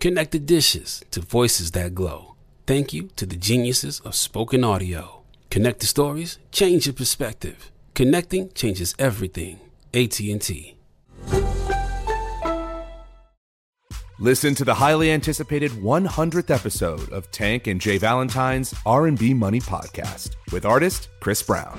Connect the dishes to voices that glow. Thank you to the geniuses of spoken audio. Connect the stories, change your perspective. Connecting changes everything. AT&T. Listen to the highly anticipated 100th episode of Tank and J. Valentine's R&B Money podcast with artist Chris Brown.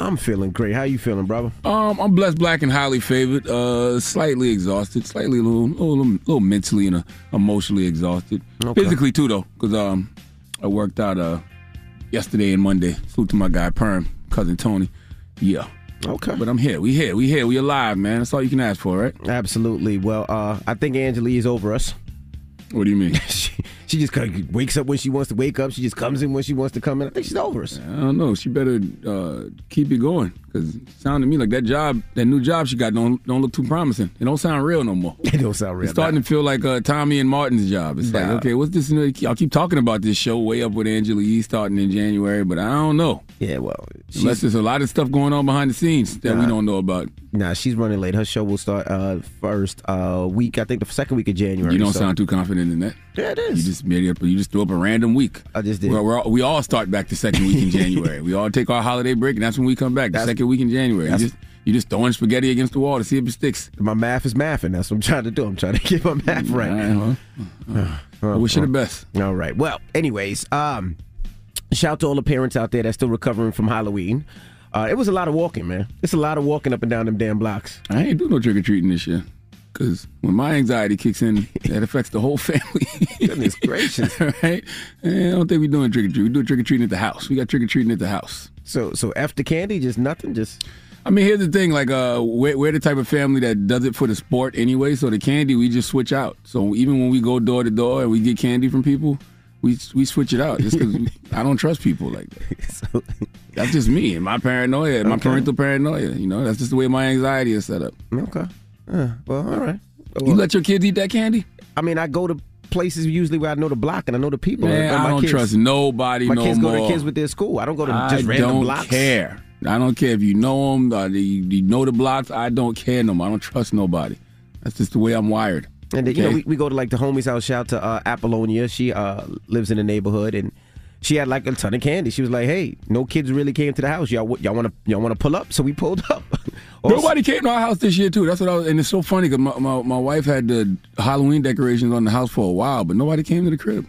I'm feeling great. How you feeling, brother? Um, I'm blessed, black, and highly favored. Uh, slightly exhausted, slightly a little, a little, a little mentally and uh, emotionally exhausted. Okay. Physically too, though, because um, I worked out uh yesterday and Monday. Salute to my guy Perm, cousin Tony. Yeah. Okay. But I'm here. We here. We here. We alive, man. That's all you can ask for, right? Absolutely. Well, uh, I think Angela is over us. What do you mean? she, she just wakes up when she wants to wake up. She just comes in when she wants to come in. I think she's over us. I don't know. She better uh, keep it going because it sounded to me like that job, that new job she got, don't don't look too promising. It don't sound real no more. It don't sound real. It's starting to feel like uh, Tommy and Martin's job. It's like, okay, what's this? I'll keep talking about this show way up with Angela Yee starting in January, but I don't know. Yeah, well, Unless there's a lot of stuff going on behind the scenes that we don't know about. nah, she's running late. Her show will start uh, first uh, week. I think the second week of January. You don't so- sound too confident in that. Yeah, it You is. It. You just threw up a random week. I just did. We're, we're all, we all start back the second week in January. we all take our holiday break, and that's when we come back. The second week in January. You that's- just you just throwing spaghetti against the wall to see if it sticks. My math is mathing. That's what I'm trying to do. I'm trying to get my math right. All right, well, I wish you the best. All right. Well, anyways, um, shout out to all the parents out there that's still recovering from Halloween. Uh, it was a lot of walking, man. It's a lot of walking up and down them damn blocks. I ain't do no trick or treating this year. Cause when my anxiety kicks in, that affects the whole family. Goodness gracious. right? Eh, I don't think we're doing trick or treat. We do trick or treating at the house. We got trick or treating at the house. So, so after candy, just nothing, just I mean, here's the thing: like, uh, we're, we're the type of family that does it for the sport anyway. So the candy, we just switch out. So even when we go door to door and we get candy from people, we we switch it out just because I don't trust people like that. so, That's just me and my paranoia, and my Okay. parental paranoia. You know, that's just the way my anxiety is set up. okay. Uh, well, all right. You let your kids eat that candy? I mean, I go to places usually where I know the block and I know the people. Man, And my I don't kids- trust nobody My no kids more. go to kids with their school. I don't go to I just random blocks. I don't blocks. care. I don't care if you know them, or you, you know the blocks. I don't care no more. I don't trust nobody. That's just the way I'm wired. And then, you know, we, we go to like the homie's house. Shout out to uh, Apollonia. She uh, lives in the neighborhood, and she had like a ton of candy. She was like, "Hey, no kids really came to the house. Y'all, y'all want to y'all want to pull up?" So we pulled up. Nobody came to our house this year too. That's what I was, and it's so funny because my, my, my wife had the Halloween decorations on the house for a while, but nobody came to the crib.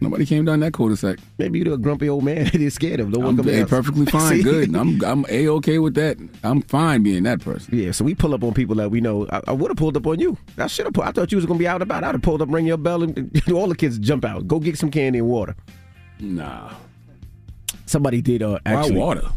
Nobody came down that cul-de-sac. Maybe you're a grumpy old man. You're scared of. I'm to come hey, perfectly fine, good. I'm I'm a okay with that. I'm fine being that person. Yeah, so we pull up on people that we know. I, I would have pulled up on you. I should have. Pulled I thought you was gonna be out about. I'd have pulled up, ring your bell, and all the kids jump out. Go get some candy and water. Nah, Somebody did. Uh, actually, why water?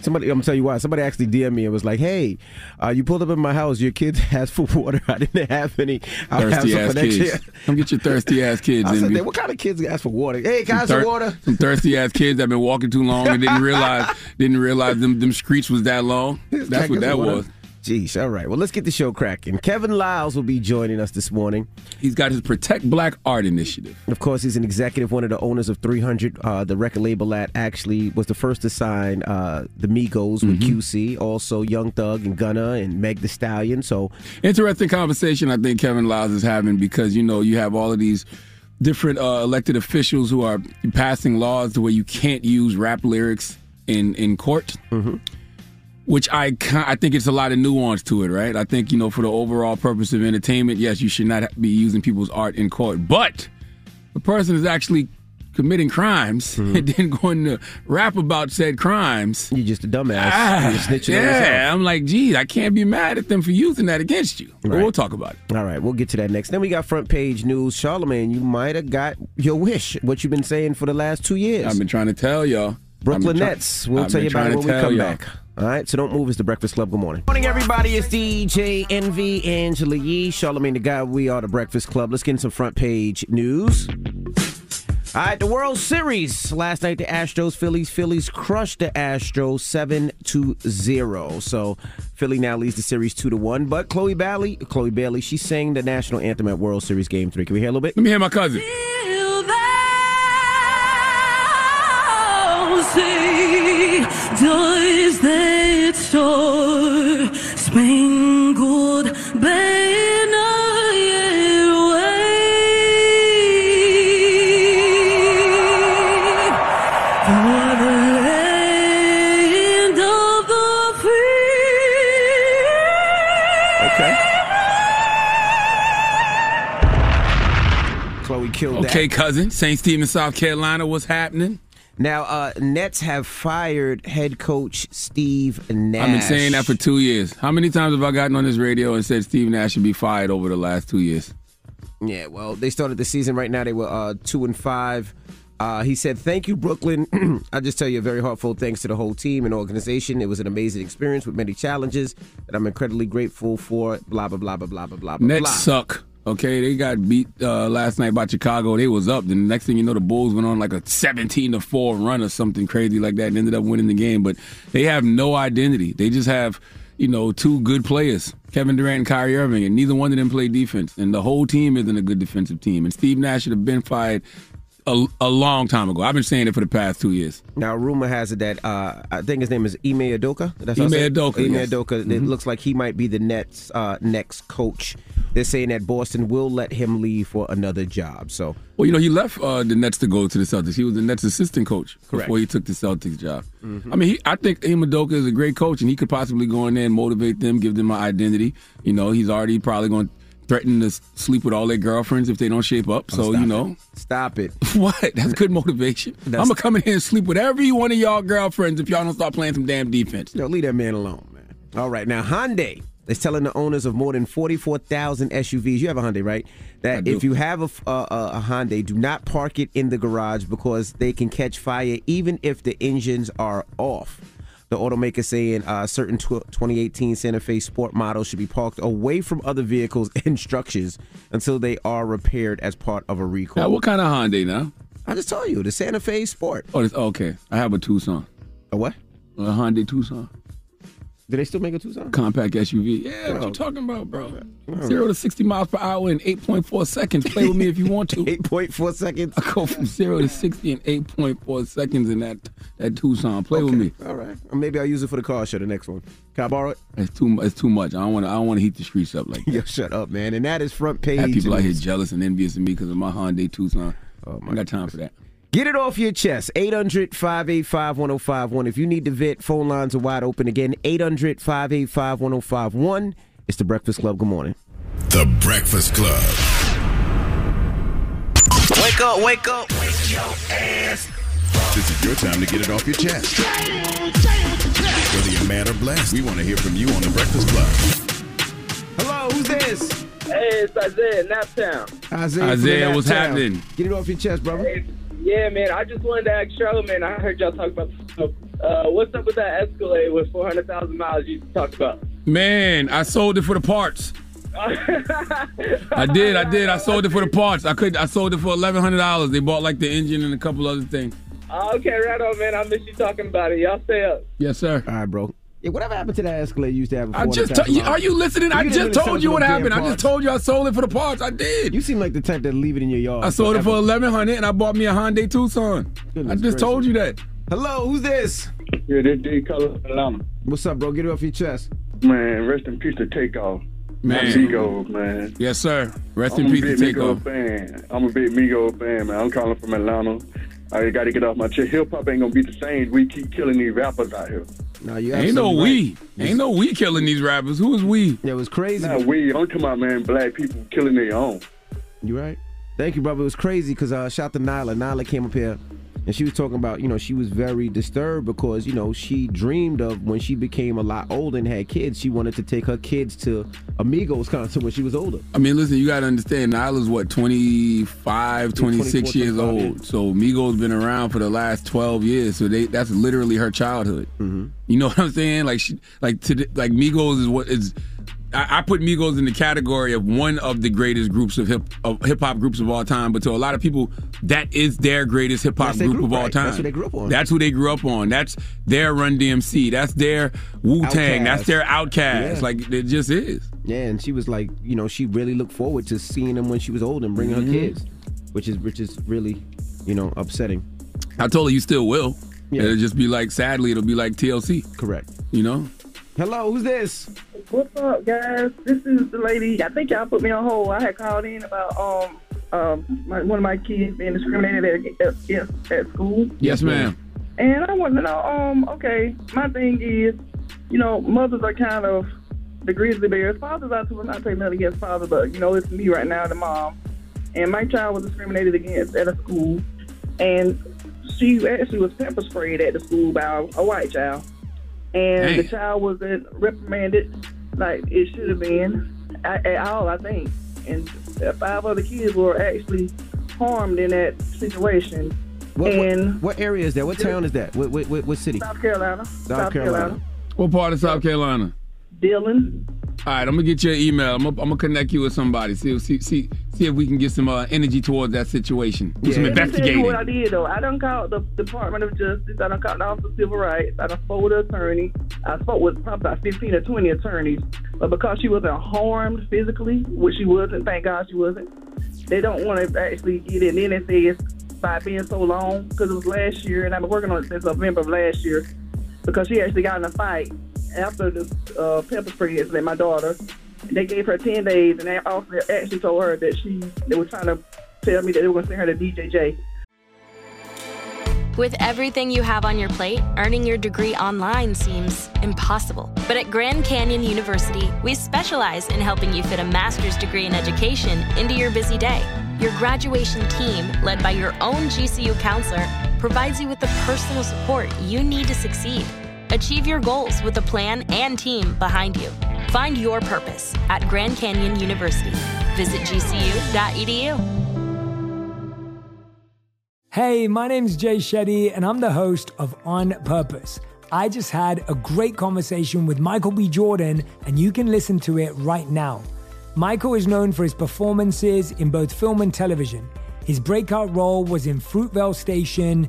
Somebody, I'm gonna tell you why. Somebody actually DM'd me and was like, "Hey, uh, you pulled up in my house. Your kids asked for water. I didn't have any. I have Thirsty some ass kids. year." Come get your thirsty ass kids. I in said, "Hey, "What kind of kids ask for water? Hey, guys, thir- water?" Some thirsty ass kids that been walking too long and didn't realize didn't realize them them streets was that long. That's what that was. Jeez, all right. Well, let's get the show cracking. Kevin Liles will be joining us this morning. He's got his Protect Black Art initiative. Of course, he's an executive, one of the owners of 300, uh, the record label that actually was the first to sign uh, the Migos with Mm-hmm. QC. Also, Young Thug and Gunna and Meg Thee Stallion. So, Interesting conversation I think Kevin Liles is having because you know you have all of these different uh, elected officials who are passing laws to where you can't use rap lyrics in in court. Which I I think it's a lot of nuance to it, right? I think you know for the overall purpose of entertainment, yes, you should not be using people's art in court, but the person is actually committing crimes and then going to rap about said crimes. You're just a dumbass. Ah, yeah. I'm like, geez, I can't be mad at them for using that against you. But Right. we'll talk about it. All right, we'll get to that next. Then we got front page news. Charlamagne, you might have got your wish, what you've been saying for the last two years. I've been trying to tell y'all. Brooklyn try- Nets. We'll I've tell you about it when we come y'all. back. All right, so don't move. It's the Breakfast Club. Good morning. Morning, everybody. It's DJ Envy, Angela Yee, Charlamagne tha God. We are the Breakfast Club. Let's get into some front page news. All right, the World Series last night. The Astros, Phillies, Phillies crushed the Astros seven to zero. So Philly now leads the series two to one. But Chloe Bailey, Chloe Bailey, she sang the national anthem at World Series Game Three. Can we hear a little bit? Let me hear my cousin. Does that star spangled banner yet wave for the land of the free? Okay. Chloe killed that. Okay, cousin. St. Stephen, South Carolina. What's happening? Now, uh, Nets have fired head coach Steve Nash. I've been saying that for two years. How many times have I gotten on this radio and said Steve Nash should be fired over the last two years? Yeah, well, they started the season right now. They were uh, two and five. Uh, he said, "Thank you, Brooklyn. I just tell you a very heartfelt thanks to the whole team and organization. It was an amazing experience with many challenges that I'm incredibly grateful for. Blah blah blah blah blah blah blah blah. Nets blah. suck. Okay, they got beat uh, last night by Chicago. They was up. Then the next thing you know, the Bulls went on like a seventeen to four run or something crazy like that, and ended up winning the game. But they have no identity. They just have you know two good players, Kevin Durant and Kyrie Irving, and neither one of them play defense. And the whole team isn't a good defensive team. And Steve Nash should have been fired a, a long time ago. I've been saying it for the past two years. Now, rumor has it that uh, I think his name is Ime Adoka. That's Ime say it? Udoka, Ime yes. Adoka. It Mhm. looks like he might be the Nets' uh, next coach. They're saying that Boston will let him leave for another job. So Well, you know, he left uh, the Nets to go to the Celtics. He was the Nets assistant coach Correct. before he took the Celtics job. Mhm. I mean, he, I think Ime Udoka is a great coach, and he could possibly go in there and motivate them, give them an identity. You know, he's already probably going to threaten to sleep with all their girlfriends if they don't shape up. Oh, so, you know. it. Stop it. What? That's good motivation. I'm gonna come in here and sleep with every one of y'all girlfriends if y'all don't start playing some damn defense. No, leave that man alone, man. All right, now Hyundai is telling the owners of more than forty-four thousand SUVs. You have a Hyundai, right? That if you have uh, uh, a Hyundai, do not park it in the garage because they can catch fire even if the engines are off. The automaker saying uh, certain tw- 2018 Santa Fe Sport models should be parked away from other vehicles and structures until they are repaired as part of a recall. Now, what kind of Hyundai now? I just told you the Santa Fe Sport. Oh, this, okay. I have a Tucson. A what? A Hyundai Tucson. Do they still make a Tucson? Compact SUV. Yeah, what you talking about, bro? Zero to sixty miles per hour in eight point four seconds. Play with me if you want to. eight point four seconds. I go from zero to sixty in eight point four seconds in that that Tucson. Play with me. All right. Or maybe I'll use it for the car show. The next one. Can I borrow it? It's too. It's too much. I don't want to. I don't want to heat the streets up like that. Yo, shut up, man. And that is front page. Have people out here jealous and envious of me because of my Hyundai Tucson. Oh, I got time for that. Get it off your chest. 800 585 1051. If you need to vent, phone lines are wide open again. 800 585 1051. It's the Breakfast Club. Good morning. The Breakfast Club. Wake up, wake up. Wake your ass. This is your time to get it off your chest. Whether you're mad or blessed, we want to hear from you on The Breakfast Club. Hello, who's this? Hey, it's Isaiah, Naptown. Isaiah, Isaiah, from what's happening? Get it off your chest, brother. Hey, yeah, man, I just wanted to ask Charlamagne, I heard y'all talk about stuff. Uh, what's up with that Escalade with 400,000 miles you talked about? Man, I sold it for the parts. I did, I did. I sold it for the parts. I could. I sold it for eleven hundred dollars. They bought like the engine and a couple other things. Oh, okay, right on, man. I miss you talking about it. Y'all stay up. Yes, sir. All right, bro. Yeah, whatever happened to that Escalade you used to have? I just. To, are you listening? I You didn't just really told you what damn happened. I just told you I sold it for the parts. I did. You seem like the type that leave it in your yard. I sold it for eleven hundred, and I bought me a Hyundai Tucson. I Goodness just told you that. Hello, who's this? Yeah, this D color Atlanta. What's up, bro? Get it off your chest. Man, rest in peace to Takeoff. Man. Migos, man. Yes, sir. Rest I'm in a peace to big take Migos off. fan. I'm a big Migos fan, man. I'm calling from Atlanta. I got to get off my chest. Hip hop ain't gonna be the same. We keep killing these rappers out here. No, you Ain't no absolutely we. Ain't no we killing these rappers. Who is we? Yeah, it was crazy. Not we. I'm talking about man, black people killing their own. You right? Thank you, brother. It was crazy because uh, shout to Nyla. Nyla came up here and she was talking about, you know, she was very disturbed because, you know, she dreamed of when she became a lot older and had kids, she wanted to take her kids to a Migos concert when she was older. I mean, listen, you got to understand, Nyla's what, 25, 26 years 24, old. So Migos been around for the last 12 years. So they that's literally her childhood. Mm-hmm. You know what I'm saying? Like, she, like, to, like Migos is what is. I, I put Migos in the category of one of the greatest groups of hip of hip hop groups of all time. But to a lot of people, that is their greatest hip hop group, group, of all time. That's what they grew up on. That's who they grew up on. That's their Run DMC. That's their Wu Tang. That's their OutKast. Yeah. Like it just is. Yeah, and she was like, you know, she really looked forward to seeing them when she was old and bringing Mhm. her kids, which is which is really, you know, upsetting. I told her you still will. Yeah. It'll just be like, sadly, it'll be like TLC. Correct. You know? Hello, who's this? What's up, guys? This is the lady. I think y'all put me on hold. I had called in about um um my, one of my kids being discriminated at, at, at, at school. Yes, ma'am. And I want to know, um, okay, my thing is, you know, mothers are kind of the grizzly bears. Fathers are too. Not saying nothing against father, but you know, it's me right now, the mom. And my child was discriminated against at a school, and she actually was pepper sprayed at the school by a, a white child, and the child wasn't reprimanded like it should have been at, at all, I think. And five other kids were actually harmed in that situation. What, and what, what area is that? What town is that? What, what, what, what city? South Carolina. South Carolina. What part of South Carolina? Dillon. All right, I'm gonna get your email. I'm gonna, I'm gonna connect you with somebody. See, see, see, see if we can get some uh, energy towards that situation. Do some Let me tell you investigating. what I did though. I done called the Department of Justice. I done called the Office of Civil Rights. I done spoke with the attorney. I spoke with probably about 15 or 20 attorneys. But because she wasn't harmed physically, which she wasn't, thank God she wasn't, they don't want to actually get in. Then it says by being so long, because it was last year, and I've been working on it since November of last year, because she actually got in a fight after the uh, pepper spray incident, my daughter. They gave her 10 days, and they also actually told her that she, they were trying to tell me that they were going to send her to DJJ. With everything you have on your plate, earning your degree online seems impossible. But at Grand Canyon University, we specialize in helping you fit a master's degree in education into your busy day. Your graduation team, led by your own GCU counselor, provides you with the personal support you need to succeed. Achieve your goals with a plan and team behind you. Find your purpose at Grand Canyon University. Visit gcu.edu. Hey, my name's Jay Shetty, and I'm the host of On Purpose. I just had a great conversation with Michael B. Jordan, and you can listen to it right now. Michael is known for his performances in both film and television. His breakout role was in Fruitvale Station,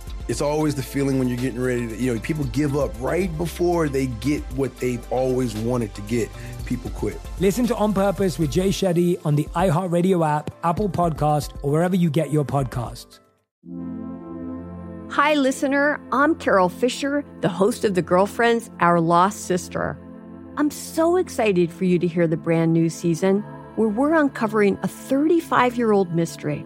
It's always the feeling when you're getting ready to, you know, people give up right before they get what they've always wanted to get. People quit. Listen to On Purpose with Jay Shetty on the iHeartRadio app, Apple Podcast, or wherever you get your podcasts. Hi, listener. I'm Carol Fisher, the host of The Girlfriends, Our Lost Sister. I'm so excited for you to hear the brand new season where we're uncovering a 35 year old mystery.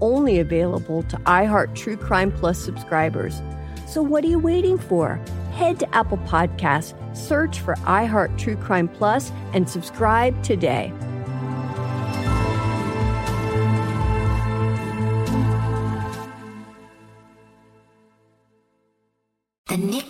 only available to iHeart True Crime Plus subscribers. So what are you waiting for? Head to Apple Podcasts, search for iHeart True Crime Plus, and subscribe today. The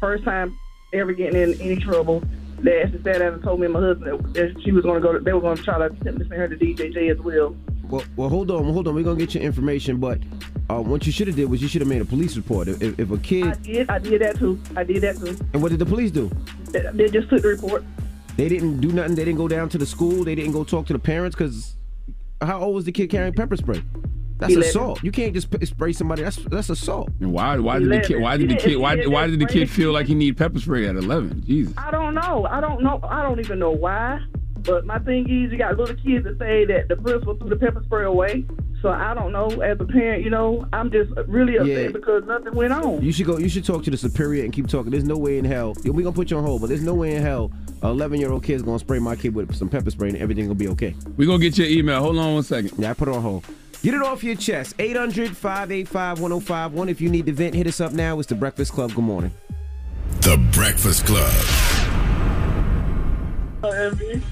First time ever getting in any trouble. They actually sat down and told me and my husband that she was going to go. To, they were going to try to send her to DJJ as well. Well, well, hold on, hold on. We're gonna get your information, but uh, what you should have did was you should have made a police report. If, if a kid, I did. I did that too. I did that too. and what did the police do? They, they just took the report. They didn't do nothing. They didn't go down to the school. They didn't go talk to the parents because how old was the kid carrying pepper spray? That's Eleven. assault. You can't just spray somebody. That's that's assault. And why? Why did the kid? Why did the kid? Why, why did the kid feel like he need pepper spray at eleven? Jesus. I don't know. I don't know. I don't even know why. But my thing is, you got little kids that say that the principal threw the pepper spray away. So I don't know. As a parent, you know, I'm just really upset Yeah. because nothing went on. You should go. You should talk to the superior and keep talking. There's no way in hell. We gonna put you on hold, but there's no way in hell. 11 year old kid's gonna spray my kid with some pepper spray and everything will be okay. We gonna get your email. Hold on one second. Yeah, I put it on hold. Get it off your chest. 800 585 1051. If you need to vent, hit us up now. It's the Breakfast Club. Good morning. The Breakfast Club.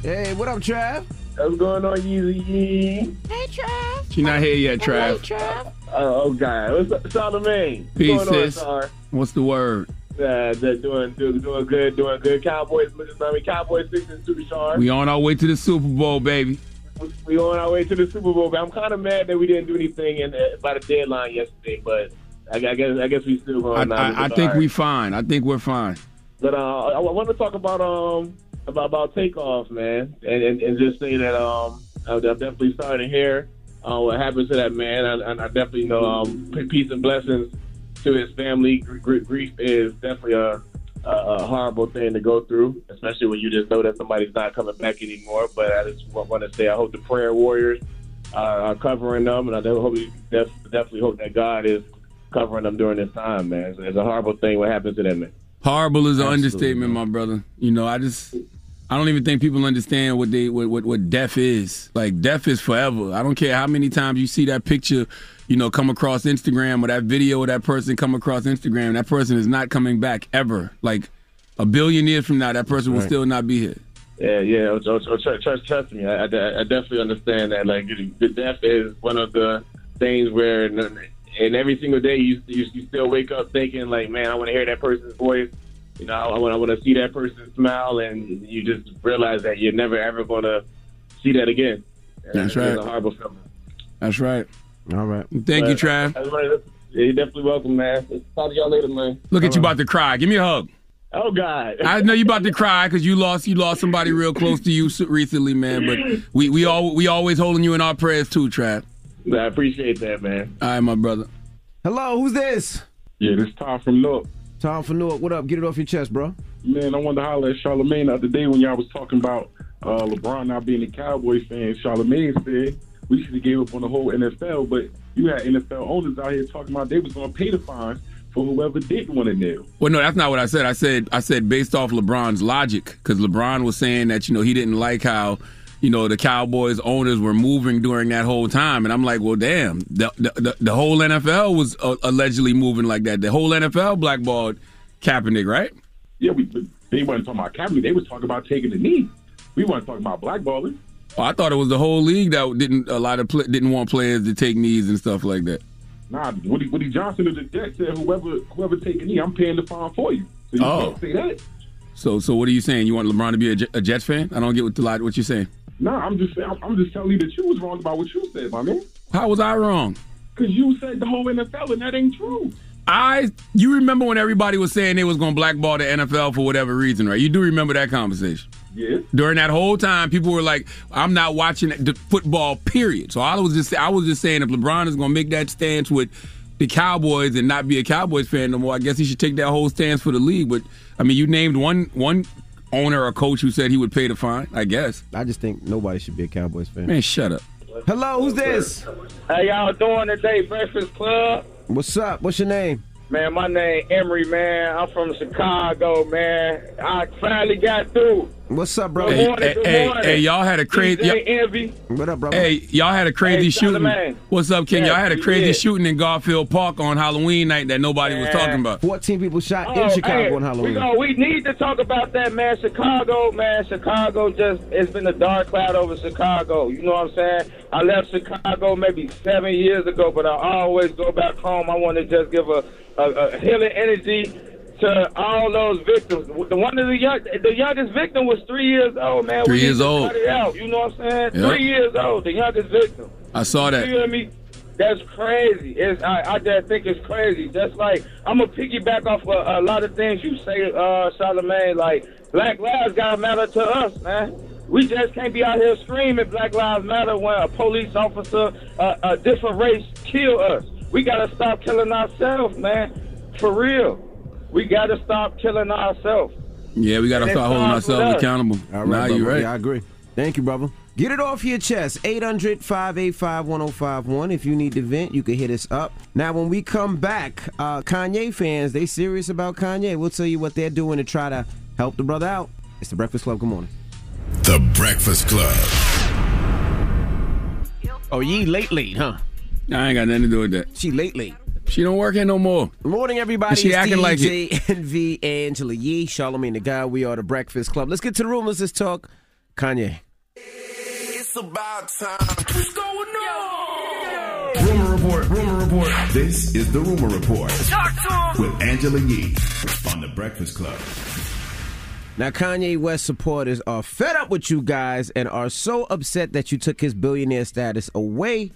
Hey, what up, Trav? What's going on, Yeezy? Hey, Trav. She not here yet, Trav. Hey, Trav. Oh, oh God. What's up, Charlamagne? Peace, going on, sis. Sar? What's the word? Uh, they're doing, doing, doing good, doing good. Cowboys, looking, I mean, Cowboys six and two, Char. We on our way to the Super Bowl, baby. We on our way to the Super Bowl. But I'm kind of mad that we didn't do anything in the, by the deadline yesterday. But I, I guess, I guess we still I, going. I, I think we fine. I think we're fine. But uh, I, I want to talk about um about about takeoff, man, and, and and just say that um I'm definitely starting to hear uh, what happened to that man, and, and I definitely know um peace and blessings to his family. Gr- grief is definitely a a, a horrible thing to go through, especially when you just know that somebody's not coming back anymore. But I just want to say I hope the prayer warriors are, are covering them, and I hope, def, definitely hope that God is covering them during this time, man. It's, it's a horrible thing what happened to them, man. Horrible is an Absolutely, understatement, my brother. You know, I just I don't even think people understand what they what, what what death is. Like death is forever. I don't care how many times you see that picture, you know, come across Instagram or that video of that person come across Instagram. That person is not coming back ever. Like a billion years from now, that person will Right. still not be here. Yeah, yeah. So, so trust, trust, trust me. I, I, I definitely understand that. Like, the death is one of the things where, and every single day you you, you still wake up thinking like, man, I want to hear that person's voice. You know, I want I want to see that person smile, and you just realize that you're never ever going to see that again. And That's right. a horrible feeling. That's right. All right. Thank you, Trav. I just wanted to- yeah, You're definitely welcome, man. Talk to y'all later, man. Look at you about to cry. Give me a hug. Oh God. I know you about to cry because you lost you lost somebody real close to you recently, man. But we we all we always holding you in our prayers too, Trav. I appreciate that, man. All right, my brother. Hello, who's this? Yeah, this is Tom from Newark. Tom from Newark. What up? Get it off your chest, bro. Man, I wanted to holler at Charlamagne the other day when y'all was talking about uh, LeBron not being a Cowboys fan. Charlamagne said we should have gave up on the whole NFL, but you had NFL owners out here talking about they was going to pay the fines for whoever didn't want to kneel. Well, no, that's not what I said. I said I said based off LeBron's logic because LeBron was saying that you know he didn't like how you know the Cowboys owners were moving during that whole time, and I'm like, well, damn, the the, the, whole NFL was uh, allegedly moving like that. The whole NFL blackballed Kaepernick, right? Yeah, we they wasn't talking about Kaepernick. They was talking about taking the knee. We weren't talking about blackballing. Oh, I thought it was the whole league that didn't a lot of didn't want players to take knees and stuff like that. Nah, Woody, Woody Johnson of the Jets said whoever whoever take a knee, I'm paying the fine for you. So you Oh. can't say that. So, so what are you saying? You want LeBron to be a, Jet- Jets fan? I don't get what the what you're saying. Nah, I'm just saying, I'm, I'm just telling you that you was wrong about what you said, my man. How was I wrong? Because you said the whole NFL, and that ain't true. I you remember when everybody was saying they was going to blackball the NFL for whatever reason, right? You do remember that conversation. Yeah. During that whole time, people were like, "I'm not watching the football." Period. So I was just I was just saying if LeBron is going to make that stance with the Cowboys and not be a Cowboys fan no more, I guess he should take that whole stance for the league. But I mean, you named one one owner or coach who said he would pay the fine. I guess. I just think nobody should be a Cowboys fan. Man, shut up. Hello, who's this? How y'all doing today, Breakfast Club? What's up? What's your name? Man, my name Emery, man. I'm from Chicago, man. I finally got through. What's up, Good Hey, morning, hey, good hey, morning. hey, y'all had a crazy. DJ Envy. What up, bro? Hey, y'all had a crazy Hey, shooting. What's up, Ken? Yeah, y'all had a crazy did. shooting in Garfield Park on Halloween night that nobody was talking about. 14 people shot Oh, in Chicago hey, on Halloween. We, know, we need to talk about that, man. Chicago, man. Chicago just, it's been a dark cloud over Chicago. You know what I'm saying? I left Chicago maybe seven years ago, but I always go back home. I want to just give a, a, a healing energy to all those victims. The one of the young, the youngest victim was three years old, man. Three we years old. out. You know what I'm saying? Yep. Three years old, the youngest victim. I saw that. You hear me? That's crazy. It's, I, I just think it's crazy. Just like I'm gonna piggyback off a, a lot of things you say, uh, Charlamagne. Like Black Lives gotta matter to us, man. We just can't be out here screaming Black Lives Matter when a police officer, uh, a different race, kill us. We gotta stop killing ourselves, man. For real. We gotta stop killing ourselves. Yeah, we got to And start holding ourselves accountable. All nah, right, you brother. right. Yeah, I agree. Thank you, brother. Get it off your chest. 800 585 1051. If you need to vent, you can hit us up. Now, when we come back, uh, Kanye fans, they serious about Kanye. We'll tell you what they're doing to try to help the brother out. It's the Breakfast Club. Good morning. The Breakfast Club. Oh, ye late, late, huh? I ain't got nothing to do with that. She late, late. She don't work here no more. Morning, everybody. She It's acting like DJ NV Angela Yee, Charlamagne tha God. We are the Breakfast Club. Let's get to the room. Let's just talk Kanye. It's about time. What's going on? Rumor report. Rumor report. This is the rumor report with Angela Yee on the Breakfast Club. Now, Kanye West supporters are fed up with you guys and are so upset that you took his billionaire status away.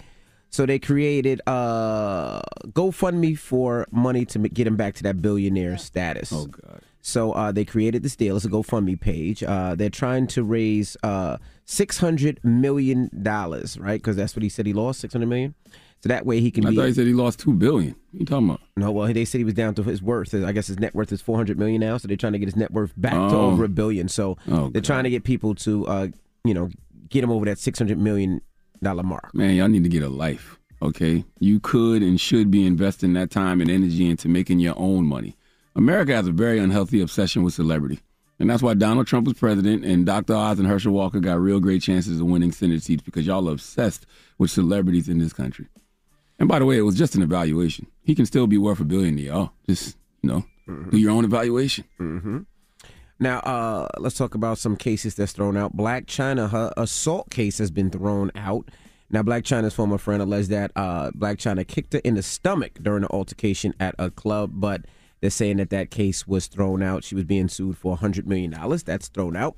So they created uh, GoFundMe for money to get him back to that billionaire status. Oh God! So uh, they created this deal. It's a GoFundMe page. Uh, they're trying to raise uh, six hundred million dollars, right? Because that's what he said he lost six hundred million. So that way he can I be. thought he said he lost two billion. What you talking about? No, well, they said he was down to his worth. I guess his net worth is four hundred million now, so they're trying to get his net worth back to Oh. over a billion. So Oh, they're trying to get people to, uh, you know, get him over that six hundred million dollar mark. Man, y'all need to get a life. Okay, you could and should be investing that time and energy into making your own money. America has a very unhealthy obsession with celebrity. And that's why Donald Trump was president and Dr. Oz and Herschel Walker got real great chances of winning Senate seats because y'all are obsessed with celebrities in this country. And by the way, it was just an evaluation. He can still be worth a billion to y'all. Just, you know, do your own evaluation. Mm-hmm. Now, uh, let's talk about some cases that's thrown out. Blac Chyna, her assault case has been thrown out. Now, Blac Chyna's former friend alleged that uh, Blac Chyna kicked her in the stomach during an altercation at a club, but they're saying that that case was thrown out. She was being sued for $100 million. That's thrown out.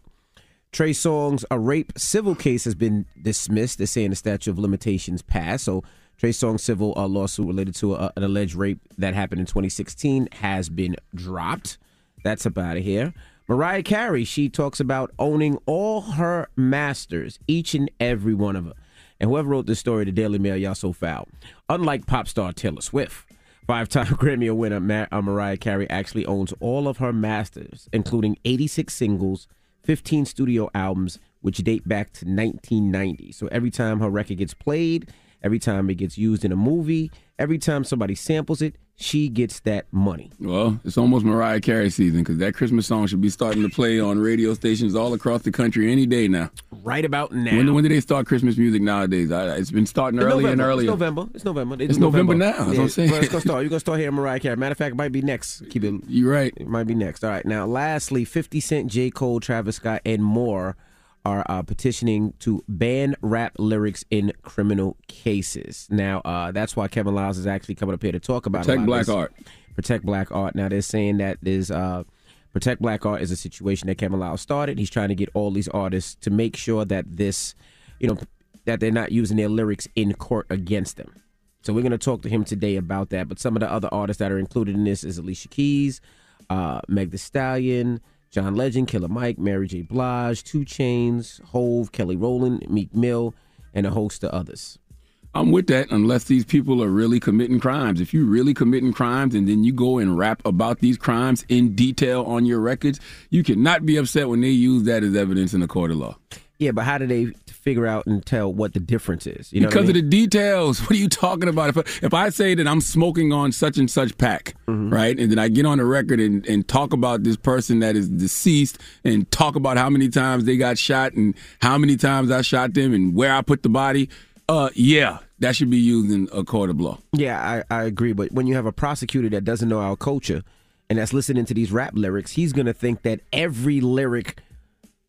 Trey Songz a rape civil case has been dismissed. They're saying the statute of limitations passed. So Trey Songz civil uh, lawsuit related to a, an alleged rape that happened in 2016 has been dropped. That's about out of here. Mariah Carey, she talks about owning all her masters, each and every one of them. And whoever wrote this story, the Daily Mail, y'all so foul. Unlike pop star Taylor Swift, five-time Grammy winner Ma- uh, Mariah Carey actually owns all of her masters, including 86 singles, 15 studio albums, which date back to 1990. So every time her record gets played, every time it gets used in a movie, every time somebody samples it, she gets that money. Well, it's almost Mariah Carey season because that Christmas song should be starting to play on radio stations all across the country any day now. Right about now. When, when do they start Christmas music nowadays? I, it's been starting It's earlier and November. earlier. It's November. It's November. It's November now. That's what I'm saying. Well, it's gonna start. You're gonna start hearing Mariah Carey. Matter of fact, it might be next. Keep it. You're right. It might be next. All right. Now, lastly, 50 Cent, J. Cole, Travis Scott, and more are uh, petitioning to ban rap lyrics in criminal cases. Now, uh, that's why Kevin Liles is actually coming up here to talk about Protect black this. art. Protect black art. Now they're saying that there's uh, protect black art is a situation that Kevin Liles started. He's trying to get all these artists to make sure that this, you know, that they're not using their lyrics in court against them. So we're going to talk to him today about that. But some of the other artists that are included in this is Alicia Keys, uh, Meg Thee Stallion, John Legend, Killer Mike, Mary J. Blige, 2 Chainz, Hov, Kelly Rowland, Meek Mill, and a host of others. I'm with that unless these people are really committing crimes. If you're really committing crimes and then you go and rap about these crimes in detail on your records, you cannot be upset when they use that as evidence in a court of law. Yeah, but how do they figure out and tell what the difference is? You know because I of the details. What are you talking about? If I, if I say that I'm smoking on such and such pack, Mm-hmm. right, and then I get on the record and, and talk about this person that is deceased and talk about how many times they got shot and how many times I shot them and where I put the body, uh, yeah, that should be used in a court of law. Yeah, I, I agree. But when you have a prosecutor that doesn't know our culture and that's listening to these rap lyrics, he's going to think that every lyric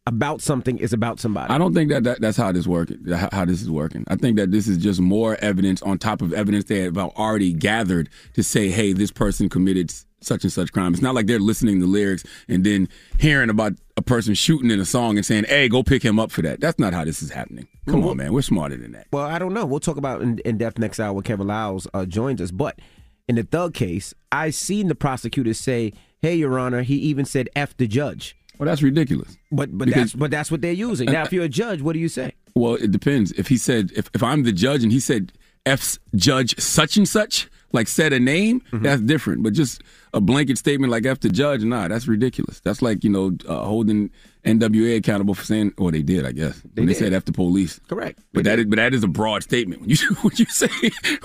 about something is about somebody. I don't think that, that that's how this working. How, this is working. I think that this is just more evidence on top of evidence they have already gathered to say, hey, this person committed such and such crime. It's not like they're listening to lyrics and then hearing about a person shooting in a song and saying, hey, go pick him up for that. That's not how this is happening. Come on, man. We're smarter than that. Well, I don't know. We'll talk about in, in depth next hour when Kevin Liles uh, joins us. But in the Thug case, I seen the prosecutor say, "Hey, Your Honor," he even said "f the judge." Well, that's ridiculous. But but Because- that's but that's what they're using. Now, if you're a judge, what do you say? Well, it depends. If he said, if, if I'm the judge and he said F's judge such and such, like said a name, Mm-hmm. that's different. But just a blanket statement like F the judge, nah, that's ridiculous. That's like, you know, uh, holding NWA accountable for saying, or they did, I guess, when they did. said F the police. Correct. But that is, but that is a broad statement. When you when you say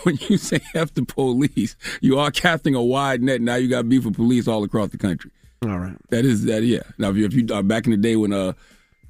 when you say F the police, you are casting a wide net. Now you got beef with police all across the country. All right. That is that. Yeah. Now if you, if you uh, back in the day when uh,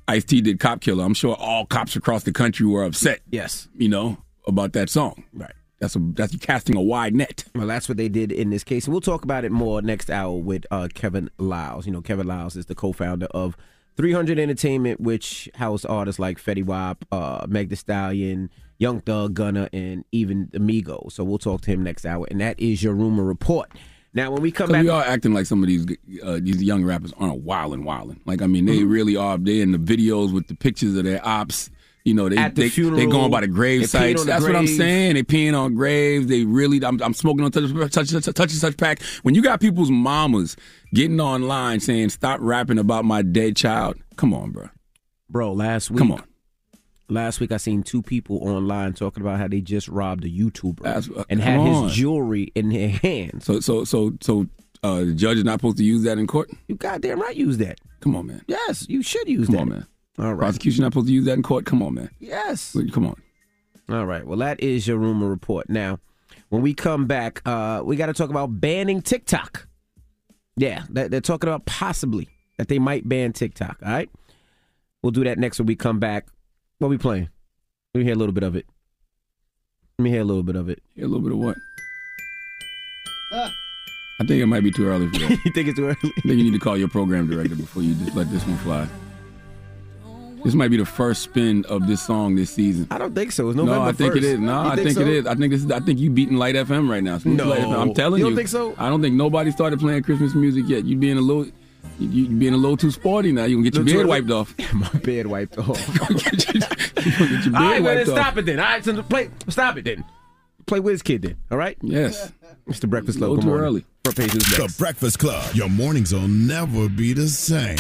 Ice T did Cop Killer, I'm sure all cops across the country were upset. Yes. You know about that song. Right. That's a that's you casting a wide net. Well, that's what they did in this case, and we'll talk about it more next hour with uh, Kevin Liles. You know, Kevin Liles is the co-founder of 300 Entertainment, which housed artists like Fetty Wap, uh, Meg Thee Stallion, Young Thug, Gunna, and even Amigo. So we'll talk to him next hour, and that is your rumor report. Now, when we come back, we are acting like some of these uh, these young rappers aren't wilding, wilding. Like I mean, they Mm-hmm. really are. They in the videos with the pictures of their ops. You know, they At the they, funeral, they going by the grave sites. on the That's what I'm saying. They peeing on graves. They really. I'm, I'm smoking on touch, touch, touch, touch and such pack. When you got people's mamas getting online saying, "Stop rapping about my dead child." Come on, bro. bro, last week, Come on. Last week, I seen two people online talking about how they just robbed a YouTuber That's- and had come his jewelry in their hands. So so so so uh, the judge is not supposed to use that in court. You goddamn right, use that. Come on, man. Yes, you should use that. Come that. on, man. All right. Prosecution not supposed to use that in court. Come on, man. Yes. Come on. All right. Well, that is your rumor report. Now, when we come back, uh, we got to talk about banning TikTok. Yeah, they're talking about possibly that they might ban TikTok. All right. We'll do that next when we come back. What we playing? Let me hear a little bit of it. Let me hear a little bit of it. Hear a little bit of what? Ah. I think it might be too early for that. you think it's too early? I think you need to call your program director before you just let this one fly. This might be the first spin of this song this season. I don't think so. It's November no, I think 1st. it is. No, You I think think, so? it is. I think this is, I think you beating Lite FM right now. Smooth No. I'm telling You you. don't think so? I don't think nobody started playing Christmas music yet. You being a little, you, you being a little too sporty now. You can get your Little beard wiped off. My beard wiped off. get your beard All right, well, then wiped off. stop it then. All right, so play. Stop it then. Play Wizkid then. All right. Yes. It's the Breakfast Club. little Good too morning. early. Front page is The. Breakfast Club. Your mornings will never be the same.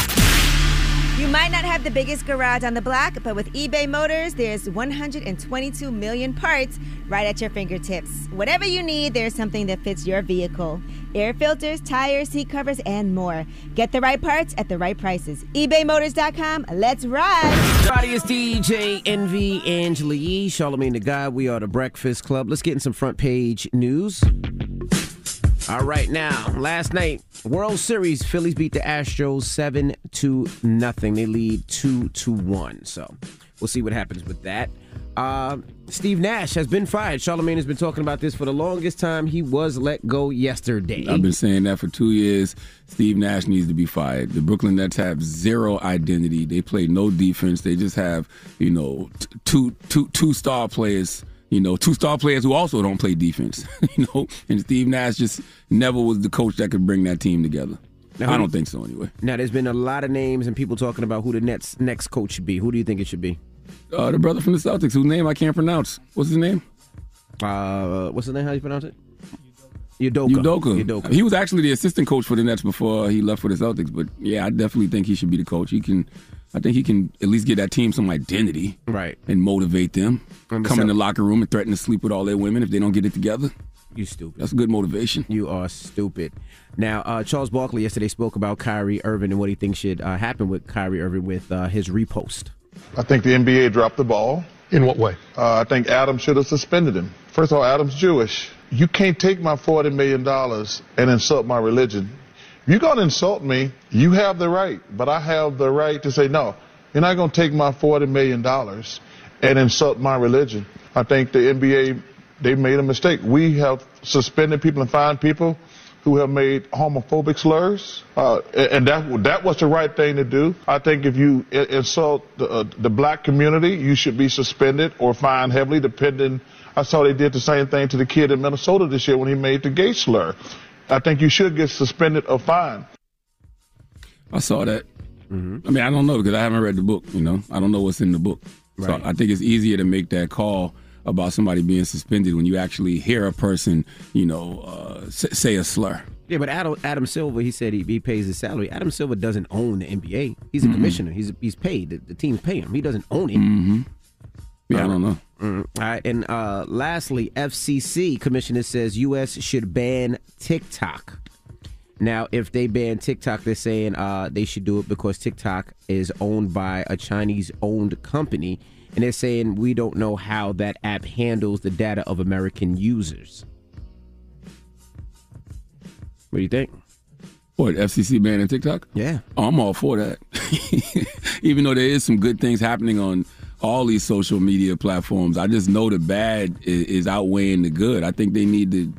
You might not have the biggest garage on the block, but with eBay Motors, there's 122 million parts right at your fingertips. Whatever you need, there's something that fits your vehicle. Air filters, tires, seat covers, and more. Get the right parts at the right prices. ebaymotors.com. Let's ride. Everybody, it's DJ Envy Angela Yee, Charlamagne tha God. We are the Breakfast Club. Let's get in some front page news. All right, now, last night, World Series, Phillies beat the Astros 7 to nothing. They lead 2 to 1. So we'll see what happens with that. Uh, Steve Nash has been fired. Charlamagne has been talking about this for the longest time. He was let go yesterday. I've been saying that for two years. Steve Nash needs to be fired. The Brooklyn Nets have zero identity. They play no defense. They just have, you know, t- two two two star players. You know, two star players who also don't play defense. you know, and Steve Nash just never was the coach that could bring that team together. Now, I don't think so anyway. Now, there's been a lot of names and people talking about who the Nets' next coach should be. Who do you think it should be? Uh, the brother from the Celtics, whose name I can't pronounce. What's his name? Uh, what's his name? How do you pronounce it? Udoka. Udoka. Udoka. He was actually the assistant coach for the Nets before he left for the Celtics. But yeah, I definitely think he should be the coach. He can, I think he can at least give that team some identity, right, and motivate them. And the Come in the locker room and threaten to sleep with all their women if they don't get it together. You stupid. That's good motivation. You are stupid. Now, uh, Charles Barkley yesterday spoke about Kyrie Irving and what he thinks should uh, happen with Kyrie Irving with uh, his repost. I think the NBA dropped the ball. In what way? Uh, I think Adam should have suspended him. First of all, Adam's Jewish. You can't take my $40 million and insult my religion. If you're going to insult me, you have the right, but I have the right to say, no, you're not going to take my $40 million and insult my religion. I think the NBA, they made a mistake. We have suspended people and fined people who have made homophobic slurs, uh, and that that was the right thing to do. I think if you insult the, uh, the black community, you should be suspended or fined heavily, depending. I saw they did the same thing to the kid in Minnesota this year when he made the gay slur. I think you should get suspended or fined. I saw that. I mean, I don't know because I haven't read the book. You know, I don't know what's in the book. Right. So I think it's easier to make that call about somebody being suspended when you actually hear a person, you know, uh, say a slur. Yeah, but Adam, Adam Silver, he said he, he pays his salary. Adam Silver doesn't own the NBA. He's a Mhm. commissioner. He's he's paid. The, the teams pay him. He doesn't own it. Mm-hmm. Yeah, I don't know. Mm. All right, and uh, lastly, FCC commissioner says U.S. should ban TikTok. Now, if they ban TikTok, they're saying uh, they should do it because TikTok is owned by a Chinese-owned company, and they're saying we don't know how that app handles the data of American users. What do you think? What FCC banning TikTok? Yeah, oh, I'm all for that. Even though there is some good things happening on all these social media platforms, I just know the bad is, is outweighing the good. I think they need to.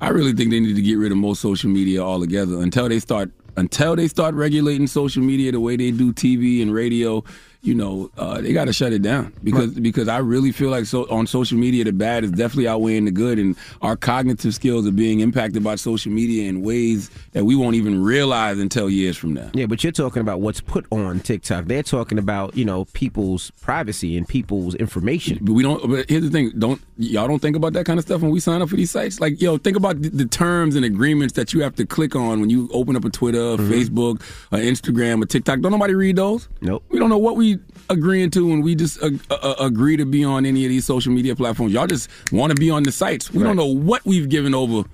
I really think they need to get rid of most social media altogether until they start until they start regulating social media the way they do TV and radio. You know, uh, they got to shut it down because because I really feel like so on social media the bad is definitely outweighing the good, and our cognitive skills are being impacted by social media in ways that we won't even realize until years from now. Yeah, but you're talking about what's put on TikTok. They're talking about you know people's privacy and people's information. But we don't. But here's the thing: don't y'all don't think about that kind of stuff when we sign up for these sites? Like, yo, think about the, the terms and agreements that you have to click on when you open up a Twitter, a Facebook, or Instagram, or TikTok. Don't nobody read those? Nope. We don't know what we agreeing to when we just uh, uh, agree to be on any of these social media platforms? Y'all just want to be on the sites. We don't know what we've given over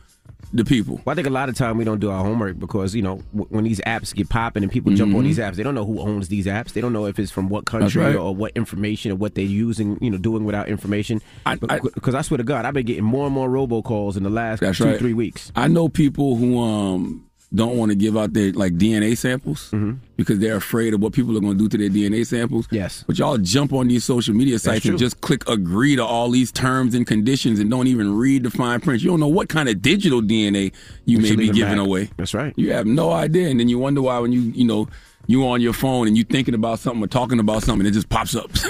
the people. Well, I think a lot of time we don't do our homework because you know w- when these apps get popping and people jump on Mhm. these apps, they don't know who owns these apps. They don't know if it's from what country right. or what information or what they're using. You know, doing without information. Because I, swear to God, I've been getting more and more robocalls in the last two right. three weeks. I know people who um don't want to give out their like DNA samples Mm-hmm. because they're afraid of what people are going to do to their DNA samples. Yes. But y'all jump on these social media sites and just click agree to all these terms and conditions and don't even read the fine print. You don't know what kind of digital DNA you may be giving back. away. That's right. You have no idea, and then you wonder why when you you know you on your phone and you thinking about something or talking about something, it just pops up.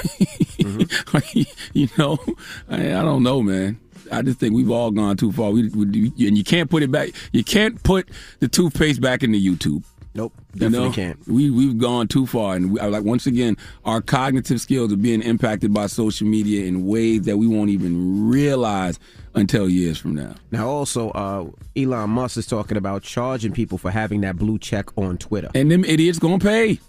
Like, you know, I, I don't know, man. I just think we've all gone too far. We, we, and you can't put it back. You can't put the toothpaste back into YouTube. Nope, You definitely know? can't. We we've gone too far, and we, like once again, our cognitive skills are being impacted by social media in ways that we won't even realize until years from now. Now, also, uh, Elon Musk is talking about charging people for having that blue check on Twitter. And them idiots gonna pay.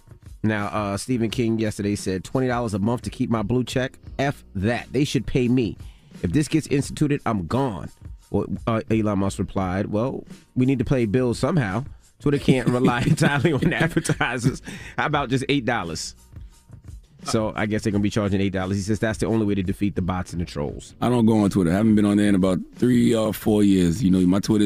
Now, uh, Stephen King yesterday said twenty dollars a month to keep my blue check. F that. They should pay me. If this gets instituted, I'm gone. Well, uh, Elon Musk replied, "Well, we need to pay bills somehow. Twitter can't rely entirely on advertisers. How about just eight dollars?" So I guess they're gonna be charging eight dollars. He says that's the only way to defeat the bots and the trolls. I don't go on Twitter. I haven't been on there in about three or four years. You know, my Twitter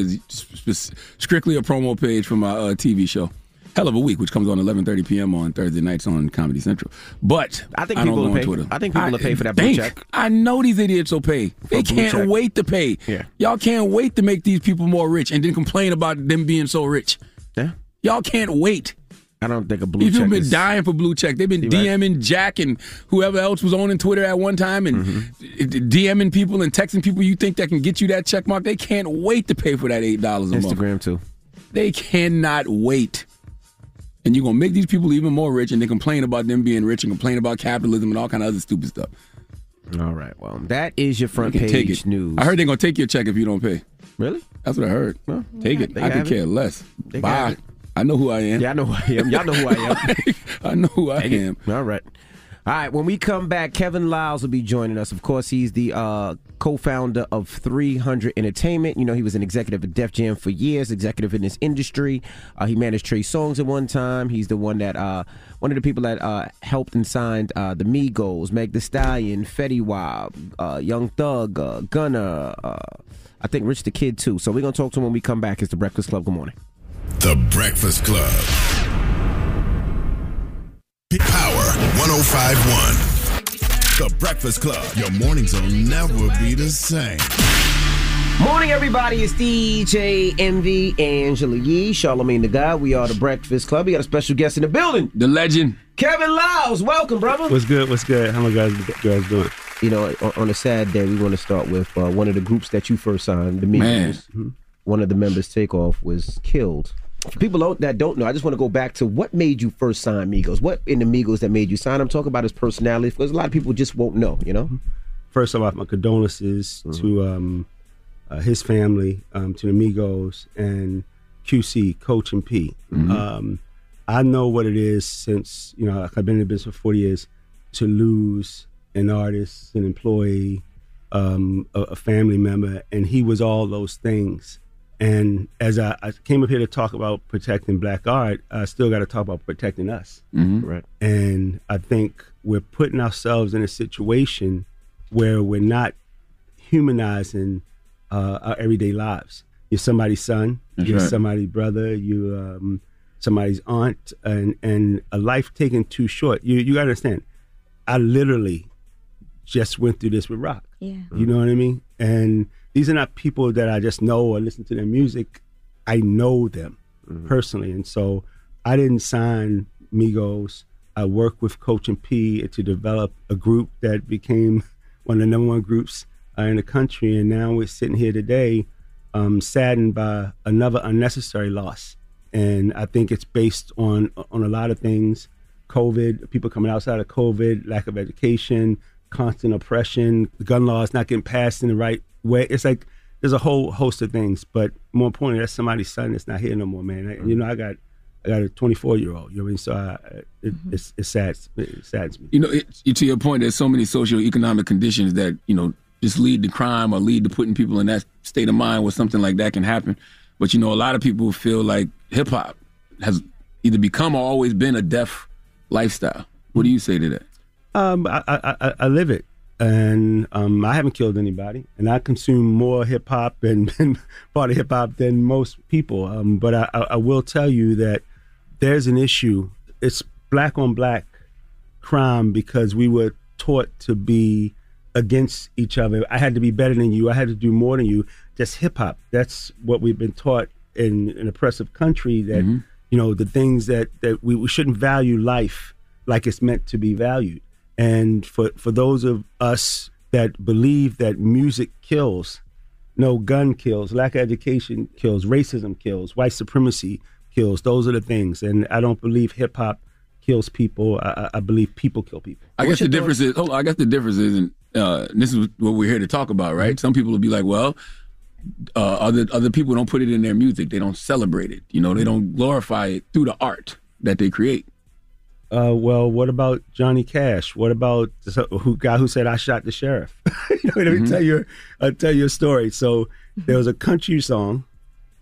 is strictly a promo page for my uh, TV show. Hell of a week, which comes on 11:30 p.m. on Thursday nights on Comedy Central. But I think don't people will on pay- Twitter. I think people will pay for that blue check. I know these idiots will pay. They can't check. wait to pay. Yeah. Y'all can't wait to make these people more rich and then complain about them being so rich. Yeah. Y'all can't wait. I don't think a blue people check been is- dying for blue check. They've been You're right. DMing Jack and whoever else was owning Twitter at one time and Mm-hmm. DMing people and texting people you think that can get you that check mark. They can't wait to pay for that eight dollars a month. Instagram too. They cannot wait. And you're gonna make these people even more rich, and they complain about them being rich and complain about capitalism and all kind of other stupid stuff. All right. Well, that is your front You page news. I heard they're gonna take your check if you don't pay. Really? That's what I heard. take it. I could have it. care less. They Bye. I know who I am. Yeah, I know who I am. Y'all know who I am. I know who I it. am. All right. All right. When we come back, Kevin Liles will be joining us. Of course, he's the uh, co-founder of 300 Entertainment. You know, he was an executive at Def Jam for years, executive in this industry. Uh, he managed Trey Songz at one time. He's the one that uh, one of the people that uh, helped and signed uh, the Migos, Meg Thee Stallion, Fetty Wap, uh, Young Thug, uh, Gunna. I think Rich the Kid too. So we're gonna talk to him when we come back. It's the Breakfast Club. Good morning. The Breakfast Club. Power 1051. The Breakfast Club. Your mornings will never be the same. Morning, everybody. It's DJ Envy Angela Yee, Charlamagne tha God. We are the Breakfast Club. We got a special guest in the building. The legend. Kevin Liles. Welcome, brother. What's good? What's good? How you guys guys doing? You know, on, on a sad day, we want to start with uh, one of the groups that you first signed, the Man. Migos. One of the members, Takeoff, was killed. For people don't- that don't know, I just want to go back to what made you first sign Migos. What in the Migos that made you sign him? Talk about his personality, because a lot of people just won't know. You know. First of all, my condolences to um, uh, his family, um, to the Migos, and QC, Coach and P. Mhm. Um, I know what it is since you know I've been in the business for forty years to lose an artist, an employee, um, a, a family member, and he was all those things. And as I, I came up here to talk about protecting black art, I still got to talk about protecting us. Mhm. Right. And I think we're putting ourselves in a situation where we're not humanizing uh, our everyday lives. You're somebody's son, That's you're right. somebody's brother, you um, somebody's aunt, and and a life taken too short. You you gotta understand. I literally just went through this with Rock. Yeah. You know what I mean? And these are not people that I just know or listen to their music. I know them personally. And so I didn't sign Migos. I worked with Coach and P to develop a group that became one of the number one groups uh, in the country. And now we're sitting here today um, saddened by another unnecessary loss. And I think it's based on on a lot of things. COVID, people coming outside of COVID, lack of education, constant oppression, the gun laws not getting passed in the right way. It's like there's a whole host of things, but more importantly, that's somebody's son that's not here no more, man. I- You mm-hmm. know, I got I got a 24 year old. You know what I mean? So I, it, mm-hmm. it's, it saddens, it saddens me. You know, it, to your point, there's so many socioeconomic conditions that you know just lead to crime or lead to putting people in that state of mind where something like that can happen. But you know, a lot of people feel like hip hop has either become or always been a deaf lifestyle. What do you say to that? Um, I, I, I, I live it, and um, I haven't killed anybody, and I consume more hip hop and, and part of hip hop than most people. Um, but I, I, I will tell you that there's an issue. It's black on black crime because we were taught to be against each other. I had to be better than you. I had to do more than you. Just hip hop. That's what we've been taught in an oppressive country. That Mm-hmm. you know the things that that we, we shouldn't value life like it's meant to be valued. And for for those of us that believe that music kills, no gun kills, lack of education kills, racism kills, white supremacy kills. Those are the things. And I don't believe hip hop kills people. I, I- I believe people kill people. I guess the difference is. Hold on, I guess the difference is, and uh, this is what we're here to talk about, right? Some people will be like, well. Uh, other other people don't put it in their music. They don't celebrate it. You know, they don't glorify it through the art that they create. Uh, well, what about Johnny Cash? What about the who guy who said I shot the sheriff? you know, let me Mhm. tell you, I'll tell you a story. So there was a country song,